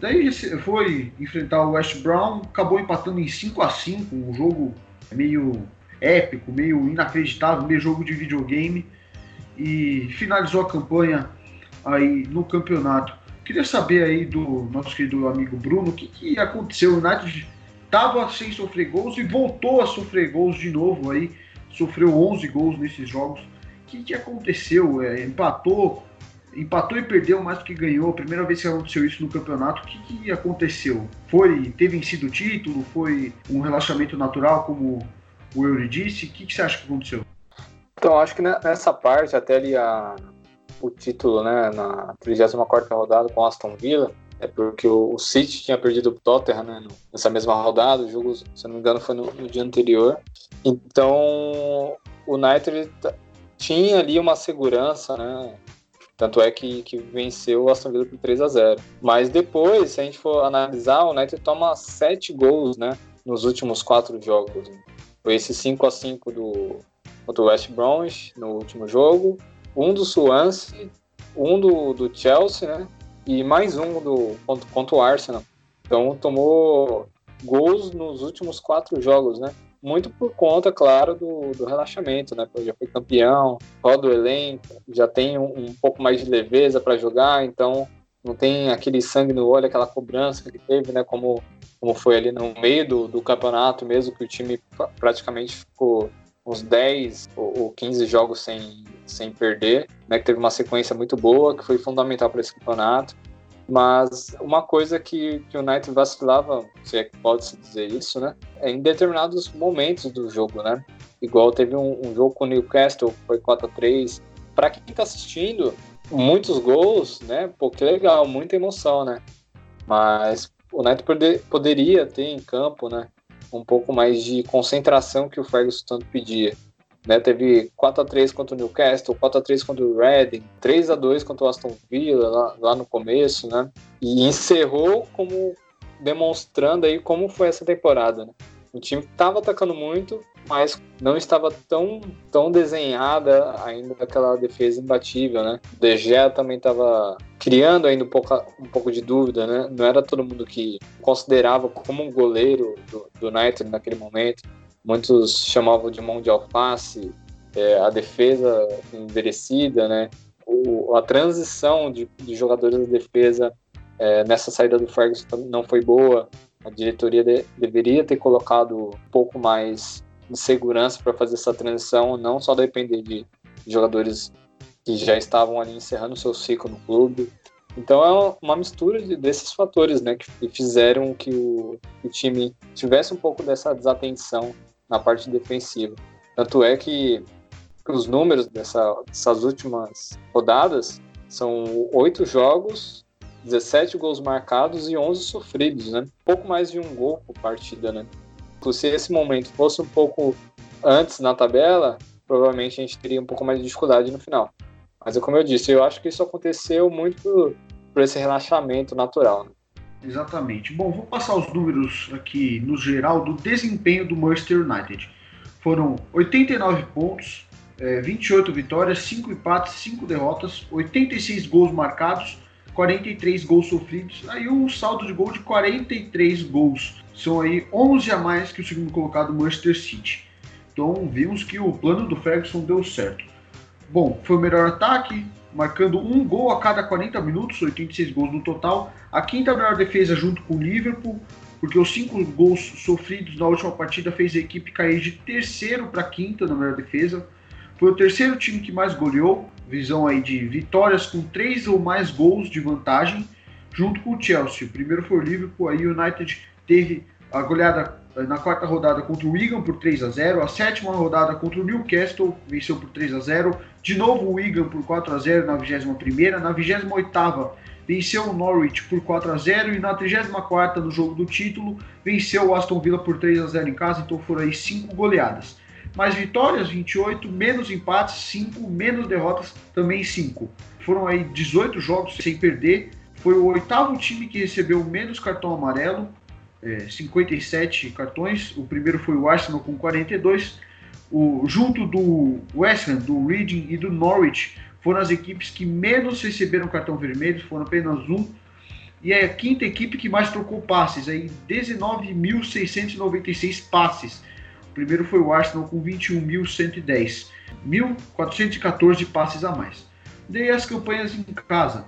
daí foi enfrentar o West Brown, acabou empatando em 5 a 5 um jogo meio épico, meio inacreditável, meio jogo de videogame, e finalizou a campanha aí no campeonato. Queria saber aí do nosso querido amigo Bruno, o que, que aconteceu, o United estava sem sofrer gols e voltou a sofrer gols de novo aí, sofreu 11 gols nesses jogos. O que, que aconteceu? É, empatou empatou e perdeu mais do que ganhou. Primeira vez que aconteceu isso no campeonato. O que, que aconteceu? Foi ter vencido o título? Foi um relaxamento natural, como o Eury disse? O que, que você acha que aconteceu? Então, acho que nessa parte, até ali a, o título, né, na 34 rodada com Aston Villa, é porque o, o City tinha perdido o Tottenham né, nessa mesma rodada, o jogo, se não me engano, foi no, no dia anterior. Então, o United tinha ali uma segurança, né, tanto é que, que venceu o Aston Villa por 3 a 0 Mas depois, se a gente for analisar, o United toma 7 gols né, nos últimos 4 jogos. Foi esse 5 a 5 do, contra o West Bromwich no último jogo, um do Swansea, um do, do Chelsea, né? E mais um do, contra, contra o Arsenal. Então tomou gols nos últimos quatro jogos, né? Muito por conta, claro, do, do relaxamento, né? Já foi campeão, roda o elenco, já tem um, um pouco mais de leveza para jogar, então não tem aquele sangue no olho, aquela cobrança que teve, né? Como, como foi ali no meio do, do campeonato mesmo, que o time praticamente ficou uns 10 ou 15 jogos sem, sem perder, né, que teve uma sequência muito boa, que foi fundamental para esse campeonato. Mas uma coisa que, que o United vacilava, se é que pode-se dizer isso, né? É em determinados momentos do jogo, né? Igual teve um, um jogo com o Newcastle, foi 4 a 3 Para quem está assistindo, muitos gols, né? Pô, que legal, muita emoção, né? Mas o United poder, poderia ter em campo, né? um pouco mais de concentração que o Ferguson tanto pedia. Né, teve 4 a 3 contra o Newcastle, 4 a 3 contra o Reading, 3 a 2 contra o Aston Villa lá, lá no começo, né? E encerrou como demonstrando aí como foi essa temporada, né? O time estava atacando muito, mas não estava tão, tão desenhada ainda aquela defesa imbatível, né? O De Gea também estava criando ainda um pouco, um pouco de dúvida, né? Não era todo mundo que considerava como um goleiro do, do United naquele momento. Muitos chamavam de mão de alface, é, a defesa envelhecida, né? O, a transição de, de jogadores da defesa é, nessa saída do Ferguson não foi boa. A diretoria de, deveria ter colocado um pouco mais de segurança para fazer essa transição, não só depender de jogadores que já estavam ali encerrando seu ciclo no clube. Então é uma mistura de, desses fatores, né, que, que fizeram que o, que o, time tivesse um pouco dessa desatenção na parte defensiva. Tanto é que os números dessa, dessas últimas rodadas são oito jogos, 17 gols marcados e 11 sofridos, né? Pouco mais de um gol por partida, né? se esse momento fosse um pouco antes na tabela, provavelmente a gente teria um pouco mais de dificuldade no final. Mas, como eu disse, eu acho que isso aconteceu muito por esse relaxamento natural. Né? Exatamente. Bom, vou passar os números aqui no geral do desempenho do Manchester United. Foram 89 pontos, é, 28 vitórias, 5 empates, 5 derrotas, 86 gols marcados, 43 gols sofridos, aí um saldo de gol de 43 gols. São aí 11 a mais que o segundo colocado Manchester City. Então vimos que o plano do Ferguson deu certo. Bom, foi o melhor ataque, marcando um gol a cada 40 minutos, 86 gols no total. A quinta melhor defesa junto com o Liverpool, porque os cinco gols sofridos na última partida fez a equipe cair de terceiro para quinta na melhor defesa. Foi o terceiro time que mais goleou, visão aí de vitórias com três ou mais gols de vantagem, junto com o Chelsea. O primeiro foi o Liverpool, aí o United teve a goleada na quarta rodada contra o Wigan por 3 a 0, a sétima rodada contra o Newcastle venceu por 3 a 0, de novo o Wigan por 4 a 0 na 21ª, na 28ª venceu o Norwich por 4 a 0 e na 34ª no jogo do título venceu o Aston Villa por 3 a 0 em casa, então foram aí cinco goleadas. Mais vitórias 28, menos empates 5, menos derrotas também 5. Foram aí 18 jogos sem perder. Foi o oitavo time que recebeu menos cartão amarelo, é, 57 cartões. O primeiro foi o Arsenal com 42. O, junto do West Ham, do Reading e do Norwich, foram as equipes que menos receberam cartão vermelho, foram apenas um. E é a quinta equipe que mais trocou passes, aí 19.696 passes. O primeiro foi o Arsenal com 21.110, 1.414 passes a mais. Daí as campanhas em casa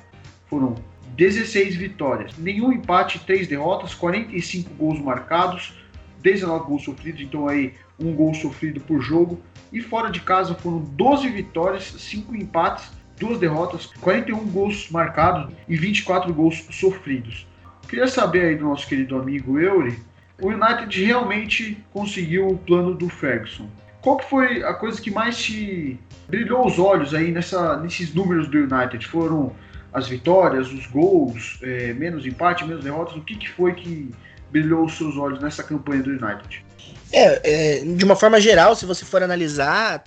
foram 16 vitórias, nenhum empate, 3 derrotas, 45 gols marcados, 19 gols sofridos, então aí um gol sofrido por jogo. E fora de casa foram 12 vitórias, 5 empates, 2 derrotas, 41 gols marcados e 24 gols sofridos. Queria saber aí do nosso querido amigo Eury, o United realmente conseguiu o plano do Ferguson. Qual que foi a coisa que mais te brilhou os olhos aí nessa, nesses números do United? Foram as vitórias, os gols, é, menos empate, menos derrotas, o que, que foi que brilhou os seus olhos nessa campanha do United? É, é, de uma forma geral, se você for analisar,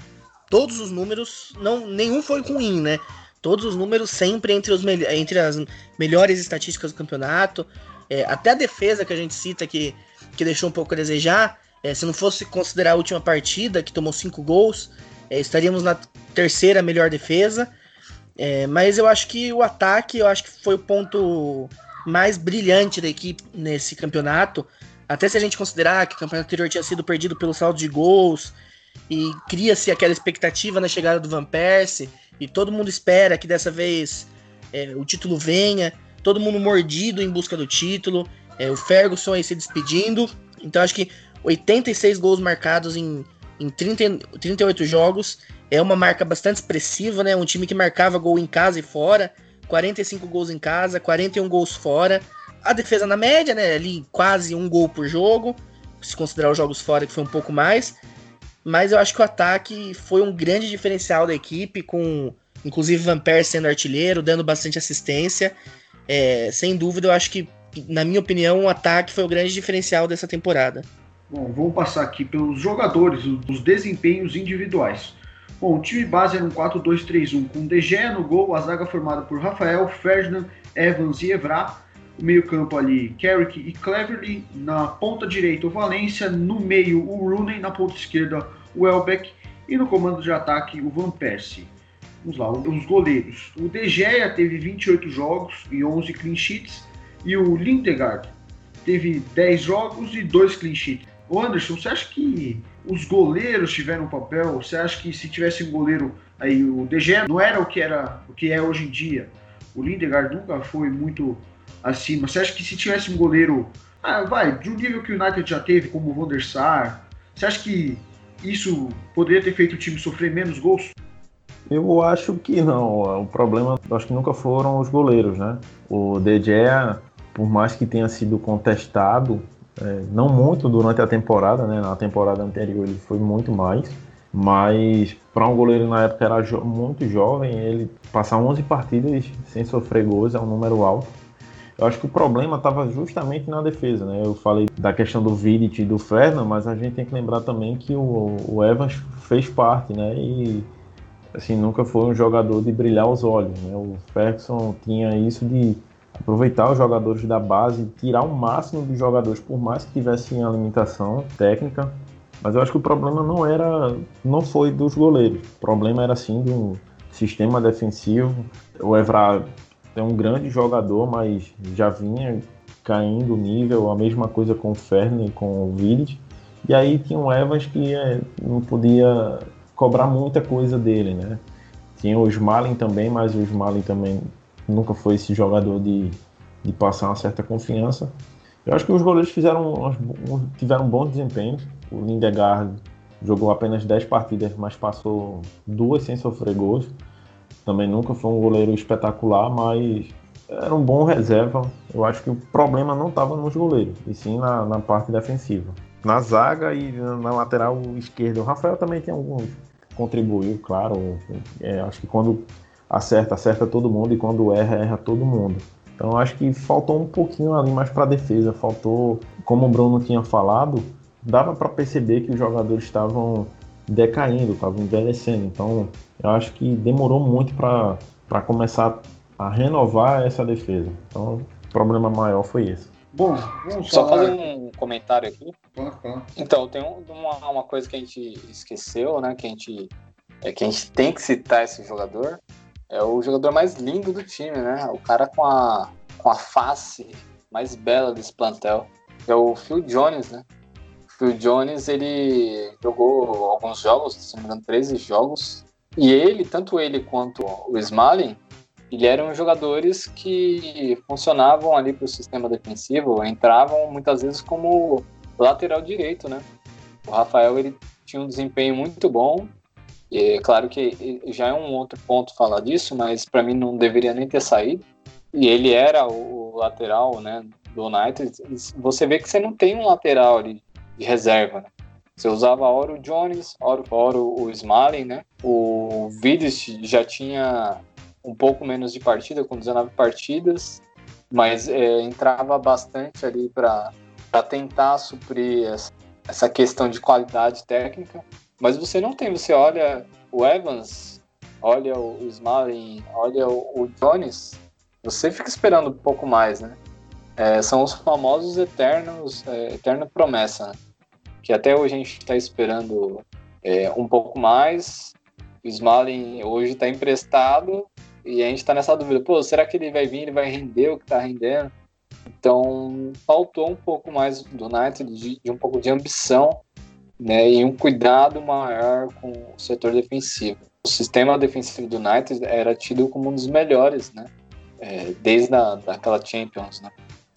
todos os números, não, nenhum foi ruim, né? Todos os números sempre entre, os entre as melhores estatísticas do campeonato. É, até a defesa que a gente cita que, que deixou um pouco a desejar, é, se não fosse considerar a última partida, que tomou cinco gols, é, estaríamos na terceira melhor defesa. É, mas eu acho que o ataque, eu acho que foi o ponto mais brilhante da equipe nesse campeonato. Até se a gente considerar que o campeonato anterior tinha sido perdido pelo saldo de gols e cria-se aquela expectativa na chegada do Van Persie e todo mundo espera que dessa vez é, o título venha, todo mundo mordido em busca do título, é, o Ferguson aí se despedindo. Então acho que 86 gols marcados em, em 30, 38 jogos é uma marca bastante expressiva, né? Um time que marcava gol em casa e fora, 45 gols em casa, 41 gols fora. A defesa na média, né? Ali quase um gol por jogo, se considerar os jogos fora que foi um pouco mais. Mas eu acho que o ataque foi um grande diferencial da equipe, com inclusive Van Persie sendo artilheiro, dando bastante assistência. É, sem dúvida, eu acho que, na minha opinião, o ataque foi o grande diferencial dessa temporada. Bom, vamos passar aqui pelos jogadores, os desempenhos individuais. Bom, o time base era um 4-2-3-1, com Gea no gol, a zaga formada por Rafael, Ferdinand, Evans e Evra. O meio-campo ali, Carrick e Cleverly. Na ponta direita, o Valência. No meio, o Rooney. Na ponta esquerda, o Welbeck. E no comando de ataque, o Van Persie. Vamos lá, os goleiros. O De Gea teve 28 jogos e 11 clean sheets. E o Lindegaard teve 10 jogos e 2 clean sheets. Anderson, você acha que os goleiros tiveram um papel? Você acha que se tivesse um goleiro aí, o Gea não era o que era, o que é hoje em dia? O Lindegaard nunca foi muito acima. Você acha que se tivesse um goleiro, ah, vai, de um nível que o United já teve, como o Van der Sar, você acha que isso poderia ter feito o time sofrer menos gols? Eu acho que não. O problema, acho que nunca foram os goleiros, né? O Gea, por mais que tenha sido contestado, é, não muito durante a temporada, né? Na temporada anterior ele foi muito mais. Mas para um goleiro na época era jo muito jovem, ele passar 11 partidas sem sofrer gols é um número alto. Eu acho que o problema estava justamente na defesa, né? Eu falei da questão do Vidic e do Fernand, mas a gente tem que lembrar também que o, o Evans fez parte, né? E assim nunca foi um jogador de brilhar os olhos, né? O Ferguson tinha isso de aproveitar os jogadores da base, tirar o máximo dos jogadores, por mais que tivessem a limitação técnica. Mas eu acho que o problema não era, não foi dos goleiros. O problema era sim do sistema defensivo. O Evra é um grande jogador, mas já vinha caindo o nível. A mesma coisa com o Fernand e com o Vidic. E aí tinha o Evans que é, não podia cobrar muita coisa dele, né? Tinha o Smalling também, mas o Smalling também nunca foi esse jogador de, de passar uma certa confiança. Eu acho que os goleiros fizeram, tiveram um bom desempenho. O Lindegaard jogou apenas 10 partidas, mas passou duas sem sofrer gols. Também nunca foi um goleiro espetacular, mas era um bom reserva. Eu acho que o problema não estava nos goleiros, e sim na, na, parte defensiva. Na zaga e na lateral esquerda. O Rafael também tem alguns. contribuiu, claro. É, acho que quando acerta, acerta todo mundo e quando erra, erra todo mundo. Então acho que faltou um pouquinho ali mais para defesa, faltou, como o Bruno tinha falado, dava para perceber que os jogadores estavam decaindo, estavam envelhecendo. Então eu acho que demorou muito para começar a renovar essa defesa. Então o problema maior foi esse. Bom, vamos só fazer um comentário aqui. Então, tem uma, uma coisa que a gente esqueceu, né? Que a gente, é, que a gente tem que citar esse jogador, é o jogador mais lindo do time, né? O cara com a, com a face mais bela desse plantel. É o Phil Jones, né? O Phil Jones, ele jogou alguns jogos, se não me engano, 13 jogos. E ele, tanto ele quanto o Smalling, ele eram jogadores que funcionavam ali para o sistema defensivo, entravam muitas vezes como lateral direito, né? O Rafael, ele tinha um desempenho muito bom, é claro que já é um outro ponto falar disso, mas para mim não deveria nem ter saído. E ele era o lateral né, do United. Você vê que você não tem um lateral ali de reserva. Né? Você usava ora o Jones, ora, ora o Smalling, né? O Vidic já tinha um pouco menos de partida, com 19 partidas, mas é, entrava bastante ali para tentar suprir essa, essa questão de qualidade técnica. Mas você não tem, você olha o Evans, olha o Smalling, olha o, Jones, você fica esperando um pouco mais, né? É, são os famosos eternos, é, eterna promessa, né? que até hoje a gente está esperando é, um pouco mais. O Smalling hoje está emprestado e a gente está nessa dúvida, pô, será que ele vai vir, ele vai render o que está rendendo? Então, faltou um pouco mais do United de, de um pouco de ambição né, e um cuidado maior com o setor defensivo. O sistema defensivo do United era tido como um dos melhores, né? É, desde a, daquela Champions, né?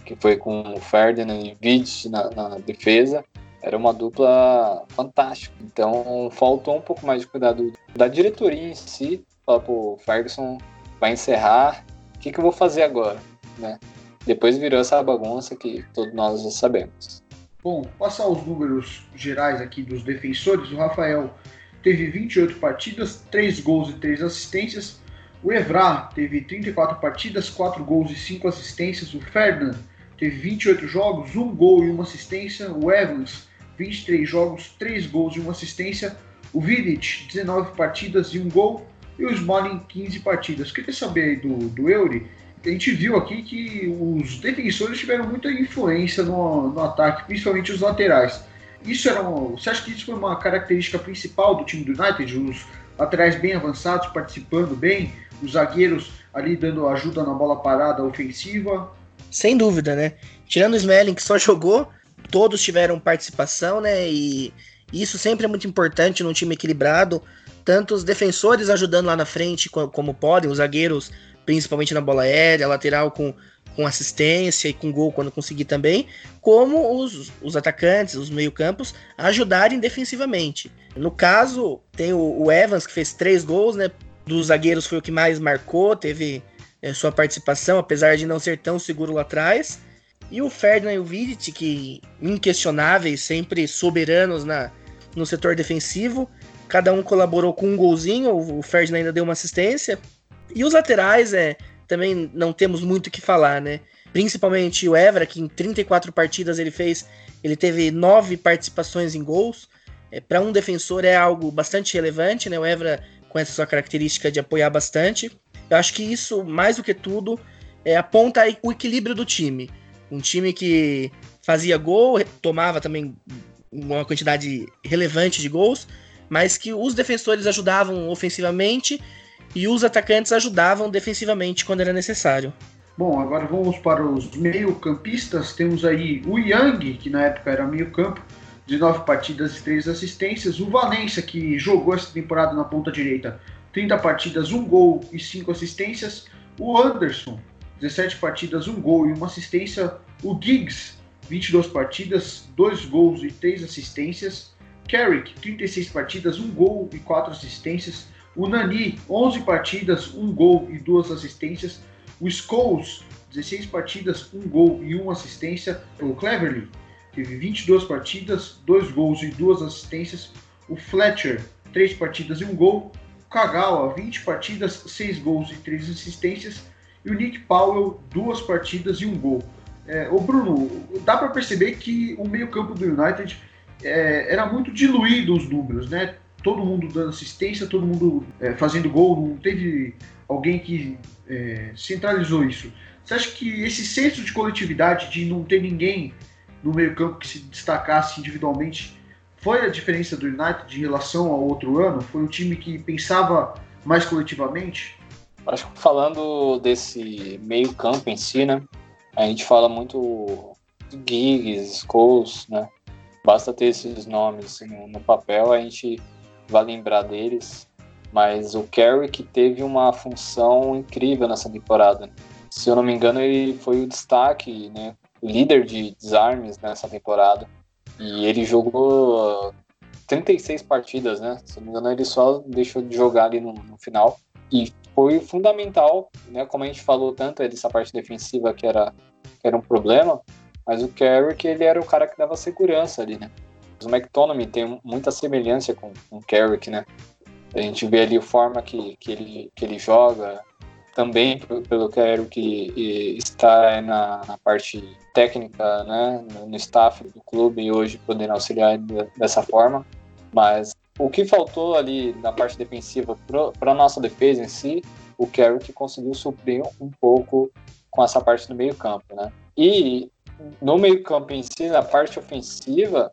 Que foi com o Ferdinand e Vidic na, na defesa. Era uma dupla fantástica. Então, faltou um pouco mais de cuidado da diretoria em si. Falar, pô, Ferguson vai encerrar. O que, que eu vou fazer agora? Né? Depois virou essa bagunça que todos nós já sabemos. Bom, passar os números gerais aqui dos defensores. O Rafael teve 28 partidas, 3 gols e 3 assistências. O Evra teve 34 partidas, 4 gols e 5 assistências. O Ferdinand teve 28 jogos, 1 gol e 1 assistência. O Evans, 23 jogos, 3 gols e 1 assistência. O Vidic, 19 partidas e 1 gol. E o Smalling, 15 partidas. Queria saber aí do, do Eury a gente viu aqui que os defensores tiveram muita influência no, no ataque, principalmente os laterais. Isso era um, você acha que isso foi uma característica principal do time do United? Os laterais bem avançados participando bem, os zagueiros ali dando ajuda na bola parada ofensiva? Sem dúvida, né? Tirando o Smelling que só jogou, todos tiveram participação, né? E isso sempre é muito importante num time equilibrado. Tanto os defensores ajudando lá na frente como podem, os zagueiros principalmente na bola aérea, lateral com, com assistência e com gol quando conseguir também, como os, os atacantes, os meio-campos, ajudarem defensivamente. No caso, tem o, o, Evans, que fez três gols, né? Dos zagueiros foi o que mais marcou, teve é, sua participação, apesar de não ser tão seguro lá atrás. E o Ferdinand e o Vidic, que inquestionáveis, sempre soberanos na, no setor defensivo. Cada um colaborou com um golzinho, o Ferdinand ainda deu uma assistência, e os laterais, é, também não temos muito o que falar, né? Principalmente o Evra, que em 34 partidas ele fez, ele teve nove participações em gols. É, Para um defensor é algo bastante relevante, né? O Evra com essa sua característica de apoiar bastante. Eu acho que isso, mais do que tudo, é, aponta o equilíbrio do time. Um time que fazia gol, tomava também uma quantidade relevante de gols, mas que os defensores ajudavam ofensivamente e os atacantes ajudavam defensivamente quando era necessário. Bom, agora vamos para os meio-campistas. Temos aí o Yang, que na época era meio-campo, de nove partidas e três assistências. O Valência, que jogou essa temporada na ponta direita, 30 partidas, um gol e cinco assistências. O Anderson, 17 partidas, um gol e uma assistência. O Giggs, 22 partidas, dois gols e três assistências. Carrick, 36 partidas, um gol e quatro assistências. O Nani, 11 partidas, 1 gol e 2 assistências. O Scholes, 16 partidas, 1 gol e 1 assistência. O Cleverly teve 22 partidas, 2 gols e 2 assistências. O Fletcher, 3 partidas e 1 gol. O Kagawa, 20 partidas, 6 gols e 3 assistências. E o Nick Powell, 2 partidas e 1 gol. É, o Bruno, dá para perceber que o meio-campo do United é, era muito diluído os números, né? Todo mundo dando assistência, todo mundo é, fazendo gol, não teve alguém que é, centralizou isso. Você acha que esse senso de coletividade, de não ter ninguém no meio-campo que se destacasse individualmente, foi a diferença do United em relação ao outro ano? Foi um time que pensava mais coletivamente? Acho que falando desse meio-campo em si, né? A gente fala muito Giggs, Scholes, né? Basta ter esses nomes assim, no papel, a gente vai lembrar deles, mas o Carrick teve uma função incrível nessa temporada. Se eu não me engano, ele foi o destaque, né, o líder de desarmes nessa temporada. E ele jogou 36 partidas, né? Se não me engano, ele só deixou de jogar ali no, no final. E foi fundamental, né? Como a gente falou tanto dessa parte defensiva que era, que era um problema, mas o Carrick, ele era o cara que dava segurança ali, né? O McTominay tem muita semelhança com, com o Carrick, né? A gente vê ali a forma que, que, ele, que ele joga, também pelo que está na, na, parte técnica, né, no staff do clube e hoje podendo auxiliar dessa forma. Mas o que faltou ali na parte defensiva para a nossa defesa em si, o Carrick conseguiu suprir um pouco com essa parte do meio campo, né? E no meio campo em si, na parte ofensiva,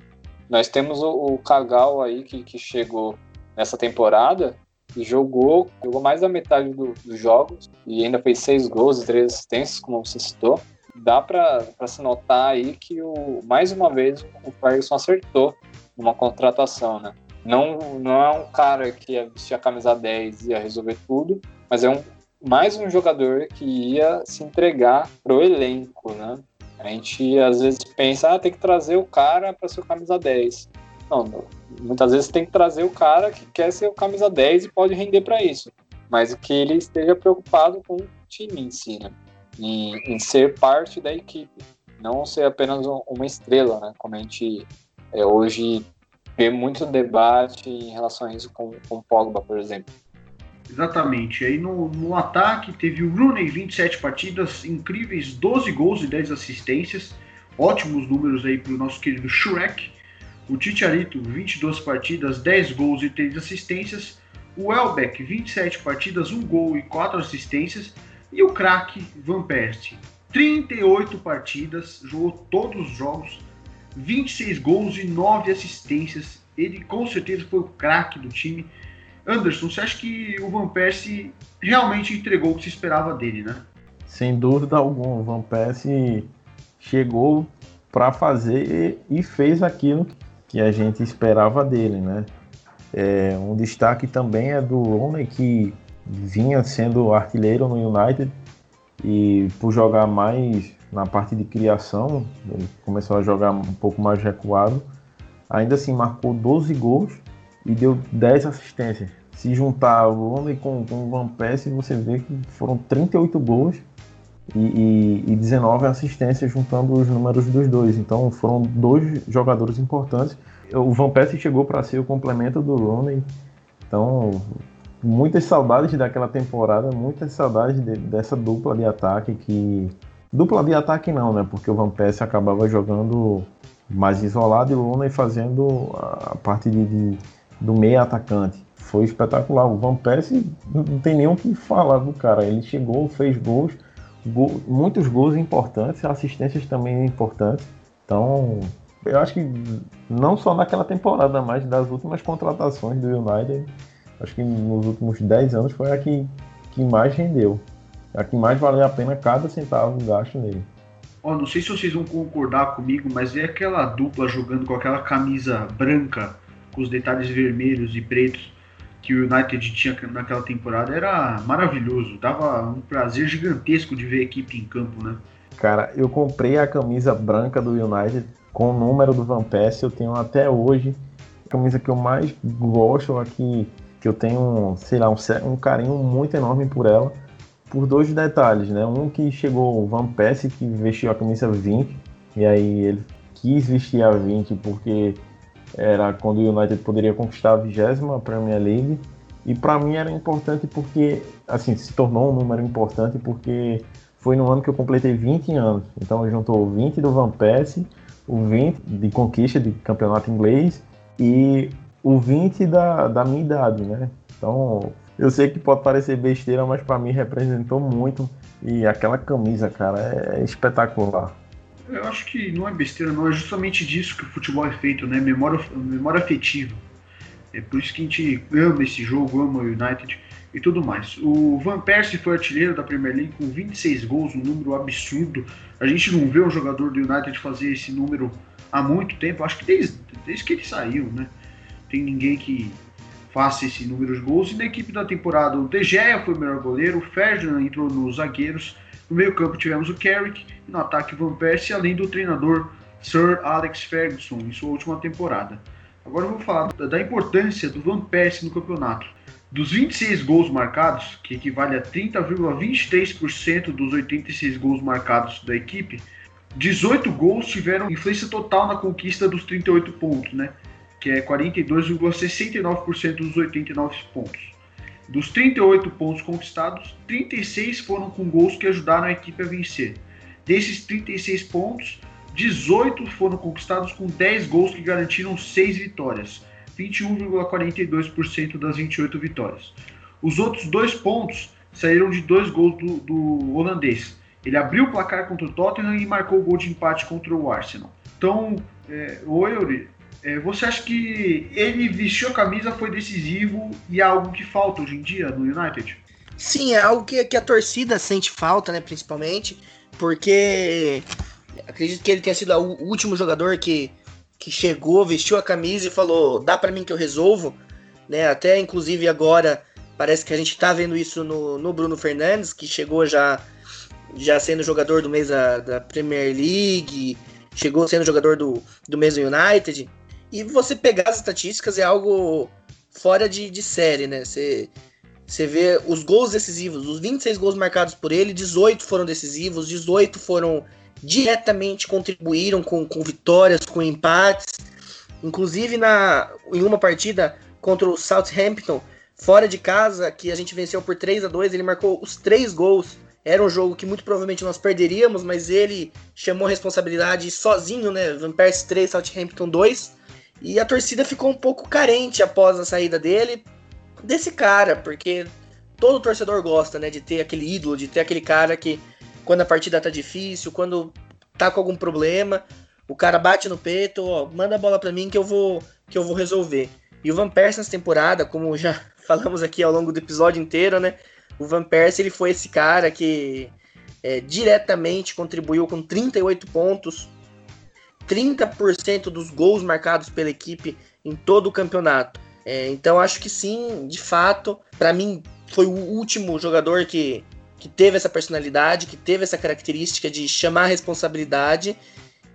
nós temos o, o Kagal aí que, que chegou nessa temporada e jogou, jogou mais da metade do, dos jogos e ainda fez seis gols e três assistências, como você citou. dá para se notar aí que o, mais uma vez o Ferguson acertou numa contratação, né? Não, não é um cara que ia vestir a camisa 10 e ia resolver tudo, mas é um, mais um jogador que ia se entregar pro elenco, né? A gente às vezes pensa, ah, tem que trazer o cara para ser o camisa 10. Não, muitas vezes tem que trazer o cara que quer ser o camisa 10 e pode render para isso. Mas que ele esteja preocupado com o time em si, né? Em, em ser parte da equipe, não ser apenas uma estrela, né? Como a gente é, hoje vê muito debate em relação a isso com, com o Pogba, por exemplo. Exatamente. Aí no, no ataque teve o Rooney, 27 partidas, incríveis 12 gols e 10 assistências. Ótimos números aí para o nosso querido Shrek. O Titiarito, 22 partidas, 10 gols e 3 assistências. O Elbeck, 27 partidas, 1 gol e 4 assistências. E o craque Van Persie, 38 partidas, jogou todos os jogos, 26 gols e 9 assistências. Ele com certeza foi o craque do time Anderson, você acha que o Van Persie realmente entregou o que se esperava dele, né? Sem dúvida alguma, o Van Persie chegou para fazer e fez aquilo que a gente esperava dele, né? É, um destaque também é do Rooney, que vinha sendo artilheiro no United e por jogar mais na parte de criação, ele começou a jogar um pouco mais recuado, ainda assim marcou 12 gols e deu 10 assistências. Se juntar o Londres com, com o Van Persie, você vê que foram 38 gols e, e, e 19 assistências juntando os números dos dois. Então foram dois jogadores importantes. O Van Persie chegou para ser o complemento do Rooney. Então, muitas saudades daquela temporada, muitas saudades de, dessa dupla de ataque que dupla de ataque não, né? Porque o Van Persie acabava jogando mais isolado e o Rooney fazendo a parte de, de do meio atacante. Foi espetacular. O Van Persie não tem nem o que falar do cara. Ele chegou, fez gols, gol, muitos gols importantes, assistências também importantes. Então, eu acho que não só naquela temporada, mas das últimas contratações do United, acho que nos últimos 10 anos foi a que, que mais rendeu. A que mais valeu a pena cada centavo gasto nele. Oh, não sei se vocês vão concordar comigo, mas é aquela dupla jogando com aquela camisa branca com os detalhes vermelhos e pretos que o United tinha naquela temporada era maravilhoso. Dava um prazer gigantesco de ver a equipe em campo, né? Cara, eu comprei a camisa branca do United com o número do Van Persie, eu tenho até hoje. A camisa que eu mais gosto aqui, que eu tenho, sei lá, um, um carinho muito enorme por ela, por dois detalhes, né? Um que chegou o Van Persie, que vestiu a camisa 20, e aí ele quis vestir a 20 porque era quando o United poderia conquistar a vigésima Premier League. E para mim era importante porque, assim, se tornou um número importante porque foi no ano que eu completei 20 anos. Então juntou o 20 do Van Persie, o 20 de conquista de campeonato inglês e o 20 da, da minha idade, né? Então eu sei que pode parecer besteira, mas para mim representou muito. E aquela camisa, cara, é espetacular. Eu acho que não é besteira, não. É justamente disso que o futebol é feito, né? Memória, memória afetiva. É por isso que a gente ama esse jogo, ama o United e tudo mais. O Van Persie foi artilheiro da Premier League com 26 gols, um número absurdo. A gente não vê um jogador do United fazer esse número há muito tempo. Acho que desde, desde que ele saiu, né? Tem ninguém que faça esse número de gols. E na equipe da temporada, o De Gea foi o melhor goleiro, o Ferdinand entrou nos zagueiros no meio-campo tivemos o Carrick, no ataque Van Persie, além do treinador Sir Alex Ferguson em sua última temporada. Agora eu vou falar da importância do Van Persie no campeonato. Dos 26 gols marcados, que equivale a 30,23% dos 86 gols marcados da equipe, 18 gols tiveram influência total na conquista dos 38 pontos, né? Que é 42,69% dos 89 pontos. Dos 38 pontos conquistados, 36 foram com gols que ajudaram a equipe a vencer. Desses 36 pontos, 18 foram conquistados com 10 gols que garantiram 6 vitórias, 21,42% das 28 vitórias. Os outros dois pontos saíram de dois gols do, do holandês. Ele abriu o placar contra o Tottenham e marcou o gol de empate contra o Arsenal. Então, é, o Eury é, você acha que ele vestiu a camisa, foi decisivo e é algo que falta hoje em dia no United? Sim, é algo que, que a torcida sente falta, né? Principalmente. Porque acredito que ele tenha sido o último jogador que, que chegou, vestiu a camisa e falou: dá para mim que eu resolvo. Né? Até inclusive agora parece que a gente tá vendo isso no, no Bruno Fernandes, que chegou já, já sendo jogador do mês da, da Premier League, chegou sendo jogador do, do mês do United. E você pegar as estatísticas é algo fora de, de série, né? Você, você vê os gols decisivos, os 26 gols marcados por ele, 18 foram decisivos, 18 foram diretamente contribuíram com, com vitórias, com empates. Inclusive na, em uma partida contra o Southampton, fora de casa, que a gente venceu por 3 a 2 ele marcou os três gols. Era um jogo que muito provavelmente nós perderíamos, mas ele chamou a responsabilidade sozinho, né? Van Persie 3, Southampton 2. E a torcida ficou um pouco carente após a saída dele, desse cara, porque todo torcedor gosta, né, de ter aquele ídolo, de ter aquele cara que quando a partida tá difícil, quando tá com algum problema, o cara bate no peito, ó, manda a bola para mim que eu vou que eu vou resolver. E o Van Persie nessa temporada, como já falamos aqui ao longo do episódio inteiro, né, o Van Persie ele foi esse cara que é, diretamente contribuiu com 38 pontos 30% dos gols marcados pela equipe em todo o campeonato. É, então acho que sim, de fato, para mim foi o último jogador que, que teve essa personalidade, que teve essa característica de chamar a responsabilidade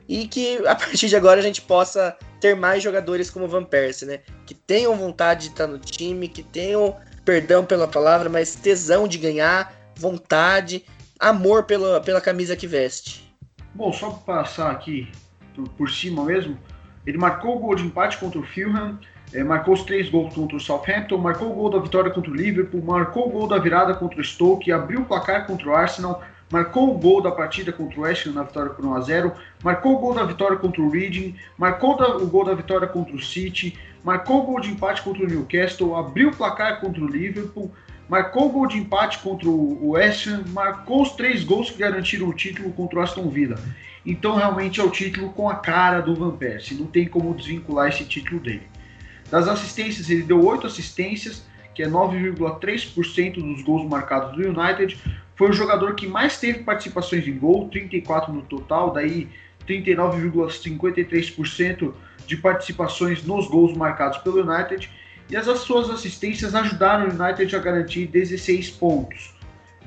e que a partir de agora a gente possa ter mais jogadores como Van Persie, né? Que tenham vontade de estar no time, que tenham, perdão pela palavra, mas tesão de ganhar, vontade, amor pela, pela camisa que veste. Bom, só para passar aqui por, por cima mesmo, ele marcou o gol de empate contra o Fulham, é, marcou os três gols contra o Southampton, marcou o gol da vitória contra o Liverpool, marcou o gol da virada contra o Stoke, abriu o placar contra o Arsenal, marcou o gol da partida contra o West Ham na vitória por 1 a 0, marcou o gol da vitória contra o Reading, marcou o gol da vitória contra o City, marcou o gol de empate contra o Newcastle, abriu o placar contra o Liverpool, marcou o gol de empate contra o West Ham, marcou os três gols que garantiram o título contra o Aston Villa. Então realmente é o título com a cara do Van Persie, não tem como desvincular esse título dele. Das assistências, ele deu 8 assistências, que é 9,3% dos gols marcados do United. Foi o jogador que mais teve participações em gol, 34 no total, daí 39,53% de participações nos gols marcados pelo United. E as suas assistências ajudaram o United a garantir 16 pontos,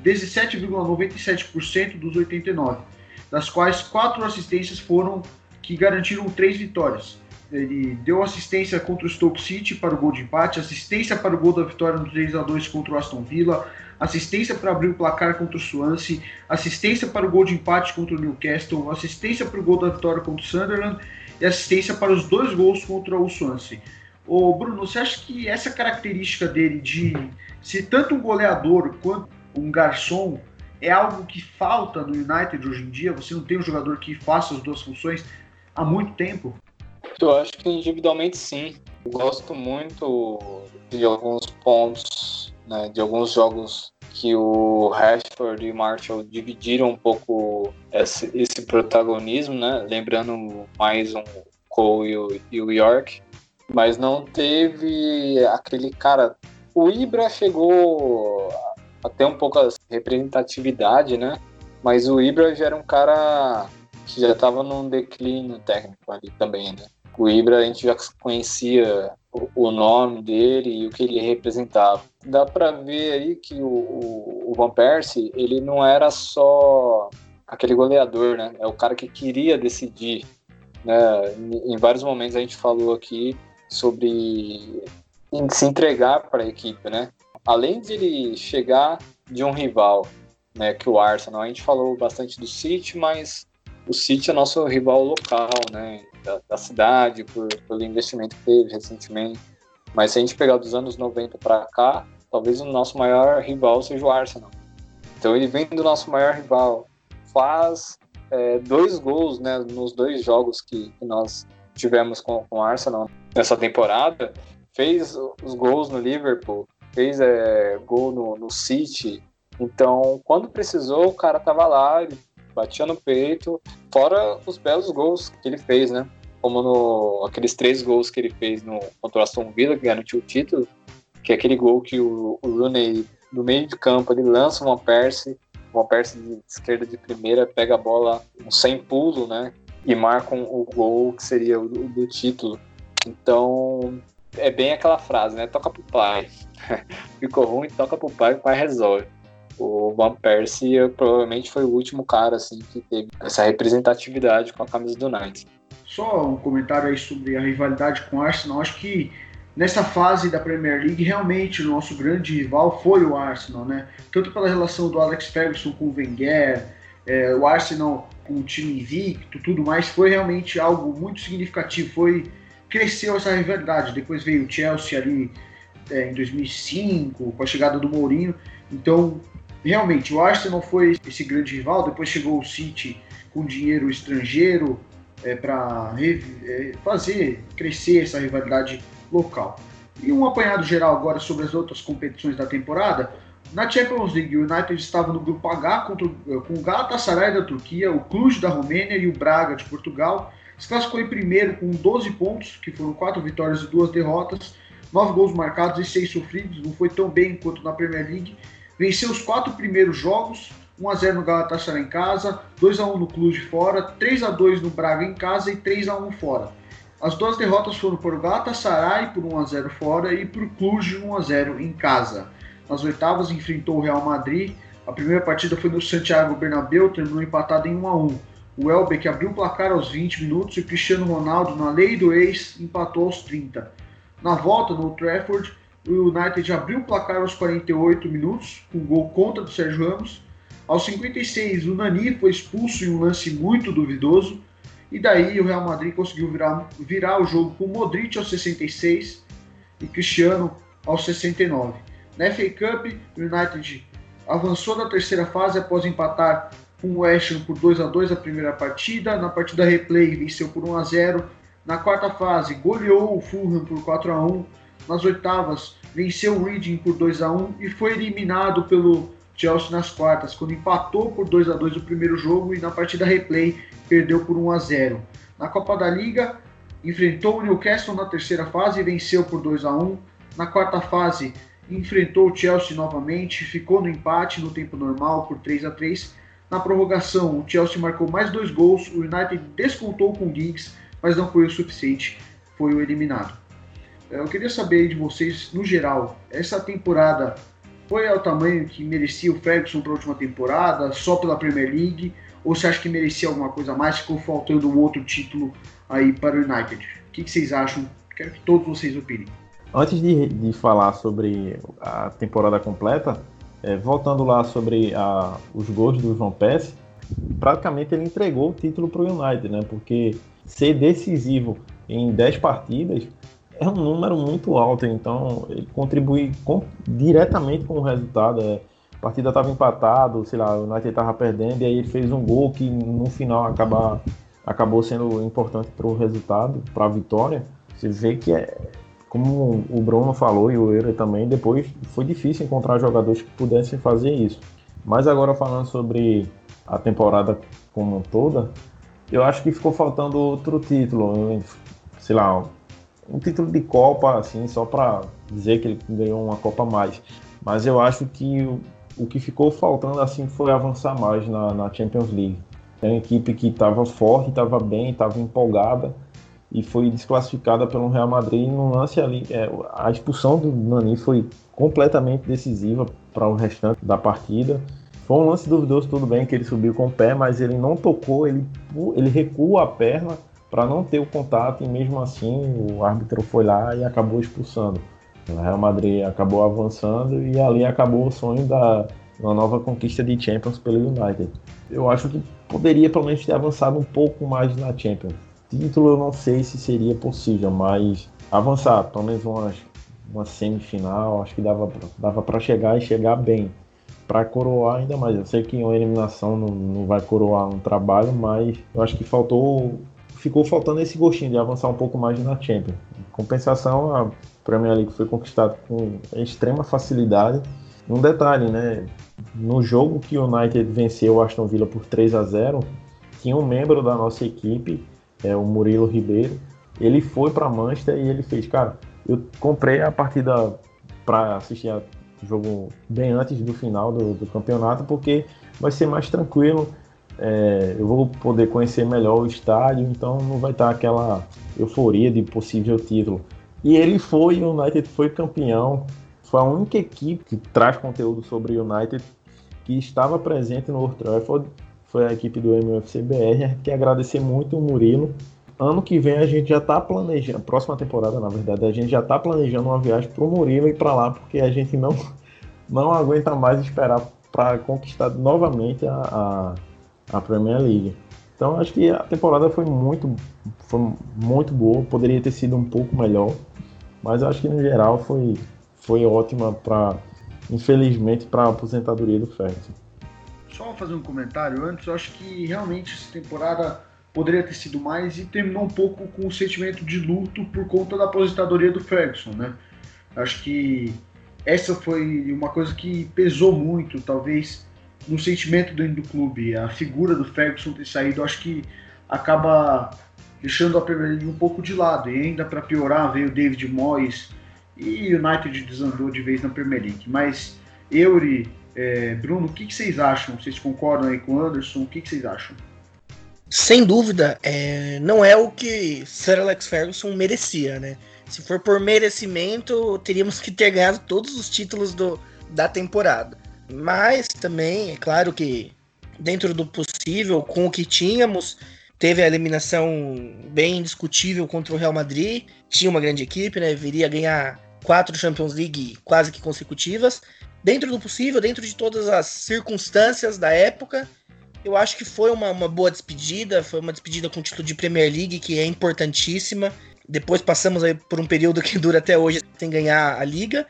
17,97% dos 89 das quais quatro assistências foram que garantiram três vitórias. Ele deu assistência contra o Stoke City para o gol de empate, assistência para o gol da vitória no 3 a 2 contra o Aston Villa, assistência para abrir o placar contra o Swansea, assistência para o gol de empate contra o Newcastle, assistência para o gol da vitória contra o Sunderland e assistência para os dois gols contra o Swansea. Ô Bruno, você acha que essa característica dele de ser tanto um goleador quanto um garçom é algo que falta no United hoje em dia? Você não tem um jogador que faça as duas funções há muito tempo? Eu acho que individualmente sim. Eu gosto muito de alguns pontos, né, de alguns jogos que o Rashford e o Marshall dividiram um pouco esse, esse protagonismo, né? Lembrando mais um Cole e o, e o York, mas não teve aquele cara. O Ibra chegou até um pouco a representatividade, né? Mas o Ibra já era um cara que já estava num declínio técnico ali também, né? O Ibra a gente já conhecia o, nome dele e o que ele representava. Dá para ver aí que o, o, o Van Persie, ele não era só aquele goleador, né? É o cara que queria decidir, né? Em vários momentos a gente falou aqui sobre se entregar para a equipe, né? além de ele chegar de um rival, né, que o Arsenal, a gente falou bastante do City, mas o City é nosso rival local, né, da, da cidade, por, pelo investimento que teve recentemente. Mas se a gente pegar dos anos 90 para cá, talvez o nosso maior rival seja o Arsenal. Então ele vem do nosso maior rival, faz é, dois gols né, nos dois jogos que, que nós tivemos com, com o Arsenal nessa temporada, fez os gols no Liverpool, fez é, gol no, no City. Então, quando precisou, o cara tava lá, ele batia no peito, fora os belos gols que ele fez, né? Como no, aqueles três gols que ele fez no, contra o Aston Villa, que garantiu o título, que é aquele gol que o, o Rooney, no meio de campo, ele lança uma Perse, Van Persie de esquerda de primeira pega a bola sem pulo, né? E marca um, o gol que seria o do, do título. Então, é bem aquela frase, né? Toca pro pai. Ficou ruim, toca pro pai, o pai resolve. O Van Persie provavelmente foi o último cara assim que teve essa representatividade com a camisa do Knights. Só um comentário aí sobre a rivalidade com o Arsenal. Acho que nessa fase da Premier League, realmente o nosso grande rival foi o Arsenal, né? Tanto pela relação do Alex Ferguson com o Wenger, é, o Arsenal com o time invicto, tudo mais, foi realmente algo muito significativo. Foi cresceu essa rivalidade. Depois veio o Chelsea ali é, em 2005, com a chegada do Mourinho. Então, realmente, o Arsenal foi esse grande rival. Depois chegou o City com dinheiro estrangeiro é, para é, fazer crescer essa rivalidade local. E um apanhado geral agora sobre as outras competições da temporada. Na Champions League, o United estava no grupo H contra, com o Galatasaray da Turquia, o Cluj da Romênia e o Braga de Portugal. Se classificou em primeiro com 12 pontos, que foram 4 vitórias e 2 derrotas, 9 gols marcados e 6 sofridos. Não foi tão bem quanto na Premier League. Venceu os quatro primeiros jogos, 1x0 no Galatasaray em casa, 2x1 no Cluj fora, 3x2 no Braga em casa e 3x1 fora. As duas derrotas foram por Galatasaray por 1x0 fora e por Cluj 1x0 em casa. Nas oitavas enfrentou o Real Madrid. A primeira partida foi no Santiago Bernabéu, terminou empatado em 1x1. O Elbeck abriu o placar aos 20 minutos e o Cristiano Ronaldo, na lei do ex, empatou aos 30. Na volta, no Trafford, o United abriu o placar aos 48 minutos, com gol contra do Sérgio Ramos. Aos 56, o Nani foi expulso em um lance muito duvidoso. E daí o Real Madrid conseguiu virar, virar o jogo com Modric aos 66 e Cristiano aos 69. Na FA Cup, o United avançou na terceira fase após empatar com o West Ham por 2 a 2 a primeira partida. Na partida replay, venceu por 1 a 0. Na quarta fase, goleou o Fulham por 4 a 1. Nas oitavas, venceu o Reading por 2 a 1 e foi eliminado pelo Chelsea nas quartas, quando empatou por 2 a 2 o primeiro jogo e na partida replay perdeu por 1 a 0. Na Copa da Liga, enfrentou o Newcastle na terceira fase e venceu por 2 a 1. Na quarta fase, enfrentou o Chelsea novamente, ficou no empate no tempo normal por 3 a 3. Na prorrogação, o Chelsea marcou mais dois gols, o United descontou com o Giggs, mas não foi o suficiente, foi o eliminado. Eu queria saber de vocês, no geral, essa temporada foi ao tamanho que merecia o Ferguson para a última temporada, só pela Premier League? Ou você acha que merecia alguma coisa mais? Ficou faltando um outro título aí para o United? O que, que vocês acham? Quero que todos vocês opinem. Antes de, de falar sobre a temporada completa, é, voltando lá sobre a, os gols do João Pesce, praticamente ele entregou o título para o United, né? Porque ser decisivo em 10 partidas é um número muito alto, então ele contribui com, diretamente com o resultado. É, a partida estava empatado, sei lá, o United estava perdendo e aí ele fez um gol que no final acaba, acabou sendo importante para o resultado, para a vitória. Você vê que é, como o Bruno falou e o Euro também, depois foi difícil encontrar jogadores que pudessem fazer isso. Mas agora falando sobre a temporada como toda, eu acho que ficou faltando outro título, sei lá, um título de Copa, assim, só para dizer que ele ganhou uma Copa a mais. Mas eu acho que o, o que ficou faltando assim foi avançar mais na, na Champions League. É uma equipe que estava forte, estava bem, estava empolgada e foi desclassificada pelo Real Madrid no lance ali. É, a expulsão do Nani foi completamente decisiva para o restante da partida. Foi um lance duvidoso, tudo bem que ele subiu com o pé, mas ele não tocou, ele, ele recua a perna para não ter o contato e mesmo assim o árbitro foi lá e acabou expulsando. O Real Madrid acabou avançando e ali acabou o sonho da uma nova conquista de Champions pelo United. Eu acho que poderia pelo menos ter avançado um pouco mais na Champions. Título eu não sei se seria possível, mas avançar, pelo menos uma, semifinal, acho que dava, dava para chegar e chegar bem. Para coroar ainda mais. Eu sei que uma eliminação não, não vai coroar um trabalho, mas eu acho que faltou ficou faltando esse gostinho de avançar um pouco mais na Champions. Em compensação, a Premier League foi conquistada com extrema facilidade. Um detalhe, né? No jogo que o United venceu o Aston Villa por 3 a 0, tinha um membro da nossa equipe, é o Murilo Ribeiro. Ele foi para Manchester e ele fez, cara, eu comprei a partida para assistir o jogo bem antes do final do, do campeonato, porque vai ser mais tranquilo. É, eu vou poder conhecer melhor o estádio, então não vai estar aquela euforia de possível título. E ele foi, o United foi campeão. Foi a única equipe que traz conteúdo sobre o United que estava presente no Old Trafford. Foi a equipe do MUFCBR. Quer agradecer muito o Murilo. Ano que vem a gente já está planejando, próxima temporada, na verdade, a gente já está planejando uma viagem para o Murilo e para lá, porque a gente não, não aguenta mais esperar para conquistar novamente a, a, a Premier League. Então acho que a temporada foi muito, foi muito boa, poderia ter sido um pouco melhor, mas acho que no geral foi, foi ótima para, infelizmente, para a aposentadoria do Ferguson. Só fazer um comentário antes, acho que realmente essa temporada poderia ter sido mais e terminou um pouco com o sentimento de luto por conta da aposentadoria do Ferguson, né? Acho que essa foi uma coisa que pesou muito, talvez no sentimento dentro do clube. A figura do Ferguson ter saído, acho que acaba deixando a Premier League um pouco de lado. E ainda para piorar, veio David Moyes e o United desandou de vez na Premier League. Mas Eury, é, Bruno, o que, que, vocês acham? Vocês concordam aí com o Anderson? O que, que vocês acham? Sem dúvida, é, não é o que Sir Alex Ferguson merecia, né? Se for por merecimento, teríamos que ter ganhado todos os títulos do, da temporada. Mas também, é claro que dentro do possível, com o que tínhamos, teve a eliminação bem discutível contra o Real Madrid. Tinha uma grande equipe, né? Viria ganhar quatro Champions League quase que consecutivas. Dentro do possível, dentro de todas as circunstâncias da época, eu acho que foi uma, uma boa despedida. Foi uma despedida com o título de Premier League, que é importantíssima. Depois passamos aí por um período que dura até hoje sem ganhar a liga.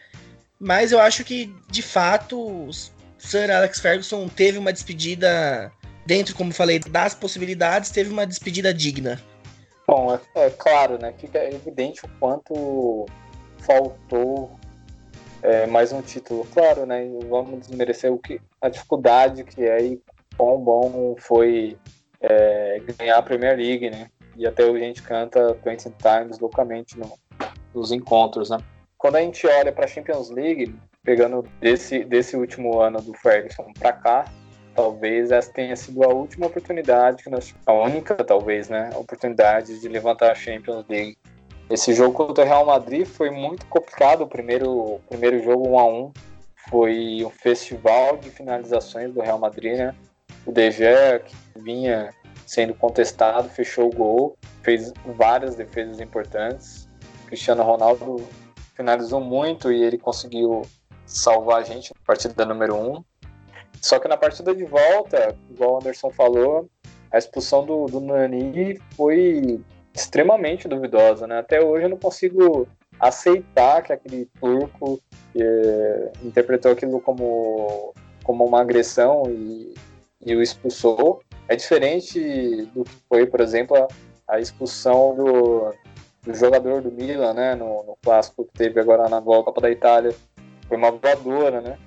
Mas eu acho que, de fato, Sir Alex Ferguson teve uma despedida, dentro, como falei, das possibilidades, teve uma despedida digna. Bom, é, é claro, né? Fica evidente o quanto faltou é, mais um título. Claro, né? Vamos desmerecer o que, a dificuldade que é e quão bom foi é, ganhar a Premier League, né? E até hoje a gente canta 20 Times loucamente no, nos encontros, né? Quando a gente olha para a Champions League, pegando desse, desse último ano do Ferguson para cá, talvez essa tenha sido a última oportunidade nós, a única talvez, né, oportunidade de levantar a Champions League. Esse jogo contra o Real Madrid foi muito complicado, o primeiro, primeiro jogo 1 a 1 foi um festival de finalizações do Real Madrid, né? O De Gea, que vinha sendo contestado, fechou o gol, fez várias defesas importantes. Cristiano Ronaldo finalizou muito e ele conseguiu salvar a gente na partida número 1. Um. Só que na partida de volta, igual o Anderson falou, a expulsão do, do Nani foi extremamente duvidosa, né? Até hoje eu não consigo aceitar que aquele turco é, interpretou aquilo como, como uma agressão e, e o expulsou. É diferente do que foi, por exemplo, a, a expulsão do, do jogador do Milan, né, no, no clássico que teve agora na Copa da Itália, foi uma voadora, né?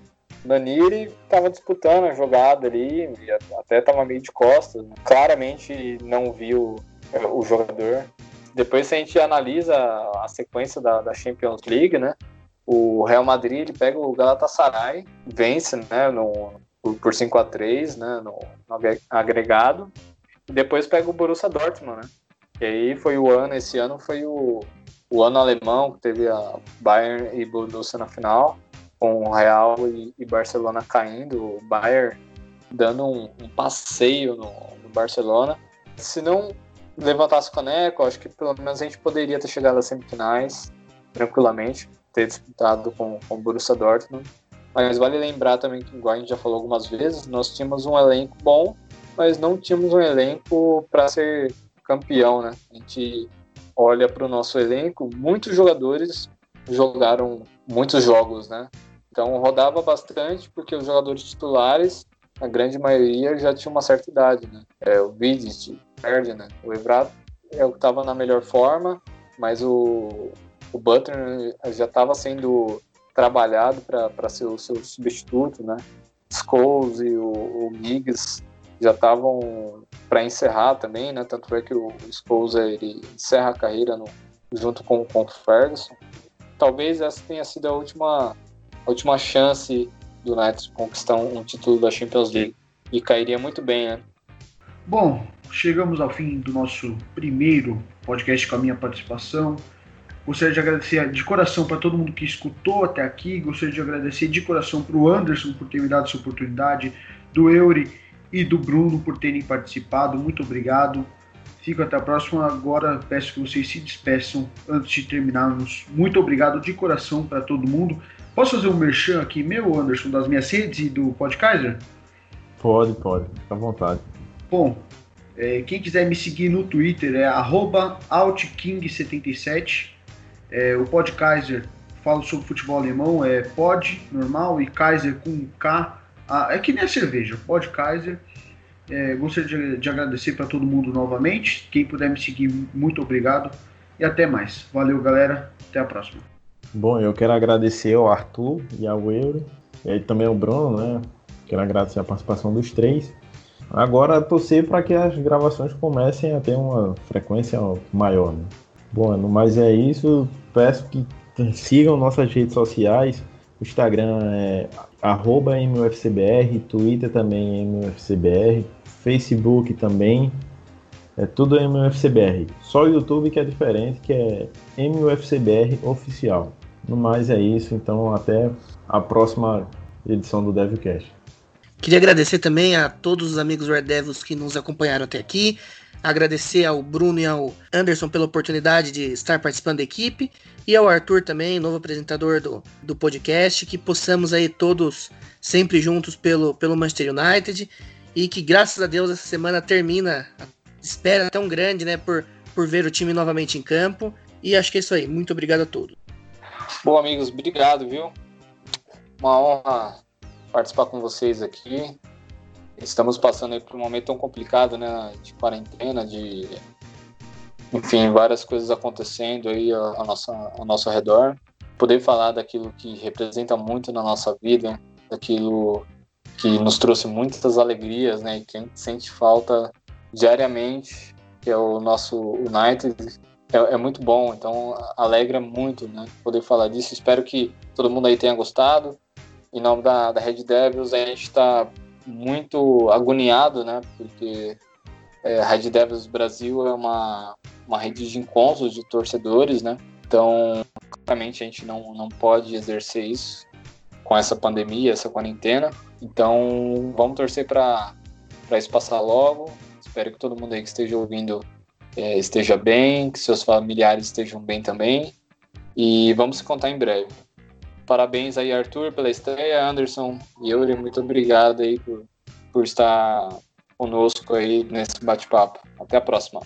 Naniri estava disputando a jogada ali, até estava meio de costas, né? claramente não viu é, o jogador. Depois, se a gente analisa a sequência da, da Champions League, né? O Real Madrid ele pega o Galatasaray, vence né, no, por 5 a 3 né, no, no agregado, e depois pega o Borussia Dortmund, né? E aí foi o ano, esse ano foi o, o ano alemão, que teve a Bayern e Borussia na final, com o Real e, e Barcelona caindo, o Bayern dando um, um passeio no, no, Barcelona. Se não levantasse o caneco, acho que pelo menos a gente poderia ter chegado às semifinais tranquilamente, ter disputado com, com o Borussia Dortmund. Mas vale lembrar também que, igual a gente já falou algumas vezes, nós tínhamos um elenco bom, mas não tínhamos um elenco para ser campeão, né? A gente olha para o nosso elenco, muitos jogadores jogaram muitos jogos, né? Então rodava bastante porque os jogadores titulares, a grande maioria já tinha uma certa idade, né? É, o Vidic, né? O Evrato é o que estava na melhor forma, mas o, o Butler já estava sendo trabalhado para ser o seu substituto, né? Scholes e o, o Giggs já estavam para encerrar também, né? Tanto é que o Spousa ele encerra a carreira no, junto com, com o Ferguson. Talvez essa tenha sido a última, a última chance do United conquistar um, um título da Champions League. e cairia muito bem, né? Bom, chegamos ao fim do nosso primeiro podcast com a minha participação. Gostaria de agradecer de coração para todo mundo que escutou até aqui. Gostaria de agradecer de coração para o Anderson por ter me dado essa oportunidade, do Eury e do Bruno por terem participado. Muito obrigado. Fico até a próxima. Agora peço que vocês se despeçam antes de terminarmos. Muito obrigado de coração para todo mundo. Posso fazer um merchan aqui meu, Anderson, das minhas redes e do Podkaiser? Pode, pode. Fica à vontade. Bom, é, quem quiser me seguir no Twitter é outking77. É, o Podkaiser falo sobre futebol alemão, é pod normal e Kaiser com K. Ah, é que nem a cerveja, Podkaiser. É, gostaria de, de agradecer para todo mundo novamente. Quem puder me seguir, muito obrigado. E até mais. Valeu, galera. Até a próxima. Bom, eu quero agradecer ao Arthur e ao Euro, e também ao Bruno, né? Quero agradecer a participação dos três. Agora torcer para que as gravações comecem a ter uma frequência maior. Né? Bom, mas é isso. Peço que sigam nossas redes sociais. O Instagram é MUFCBR, Twitter também é MUFCBR, Facebook também. É tudo MUFCBR. Só o YouTube que é diferente, que é MUFCBR Oficial. No mais é isso, então até a próxima edição do DevCast. Queria agradecer também a todos os amigos Red Devils que nos acompanharam até aqui. Agradecer ao Bruno e ao Anderson pela oportunidade de estar participando da equipe. E ao Arthur também, novo apresentador do, do podcast. Que possamos aí todos sempre juntos pelo, pelo Manchester United. E que graças a Deus essa semana termina a espera tão grande, né? Por, por ver o time novamente em campo. E acho que é isso aí. Muito obrigado a todos. Bom, amigos, obrigado, viu? Uma honra participar com vocês aqui. Estamos passando por um momento tão complicado, né, de quarentena, de enfim, várias coisas acontecendo aí ao nosso, ao nosso redor. Poder falar daquilo que representa muito na nossa vida, daquilo que nos trouxe muitas alegrias, né, e que a gente sente falta diariamente, que é o nosso United, é, é, muito bom, então alegra muito, né, poder falar disso. Espero que todo mundo aí tenha gostado em nome da, da Red Devils, a gente está muito agoniado, né? Porque é, Red Devils Brasil é uma, uma rede de encontros de torcedores, né? Então, claramente a gente não, não pode exercer isso com essa pandemia, essa quarentena. Então, vamos torcer para isso passar logo. Espero que todo mundo aí que esteja ouvindo é, esteja bem, que seus familiares estejam bem também. E vamos se contar em breve. Parabéns aí, Arthur, pela estreia. Anderson e Yuri, muito obrigado aí por, por estar conosco aí nesse bate-papo. Até a próxima.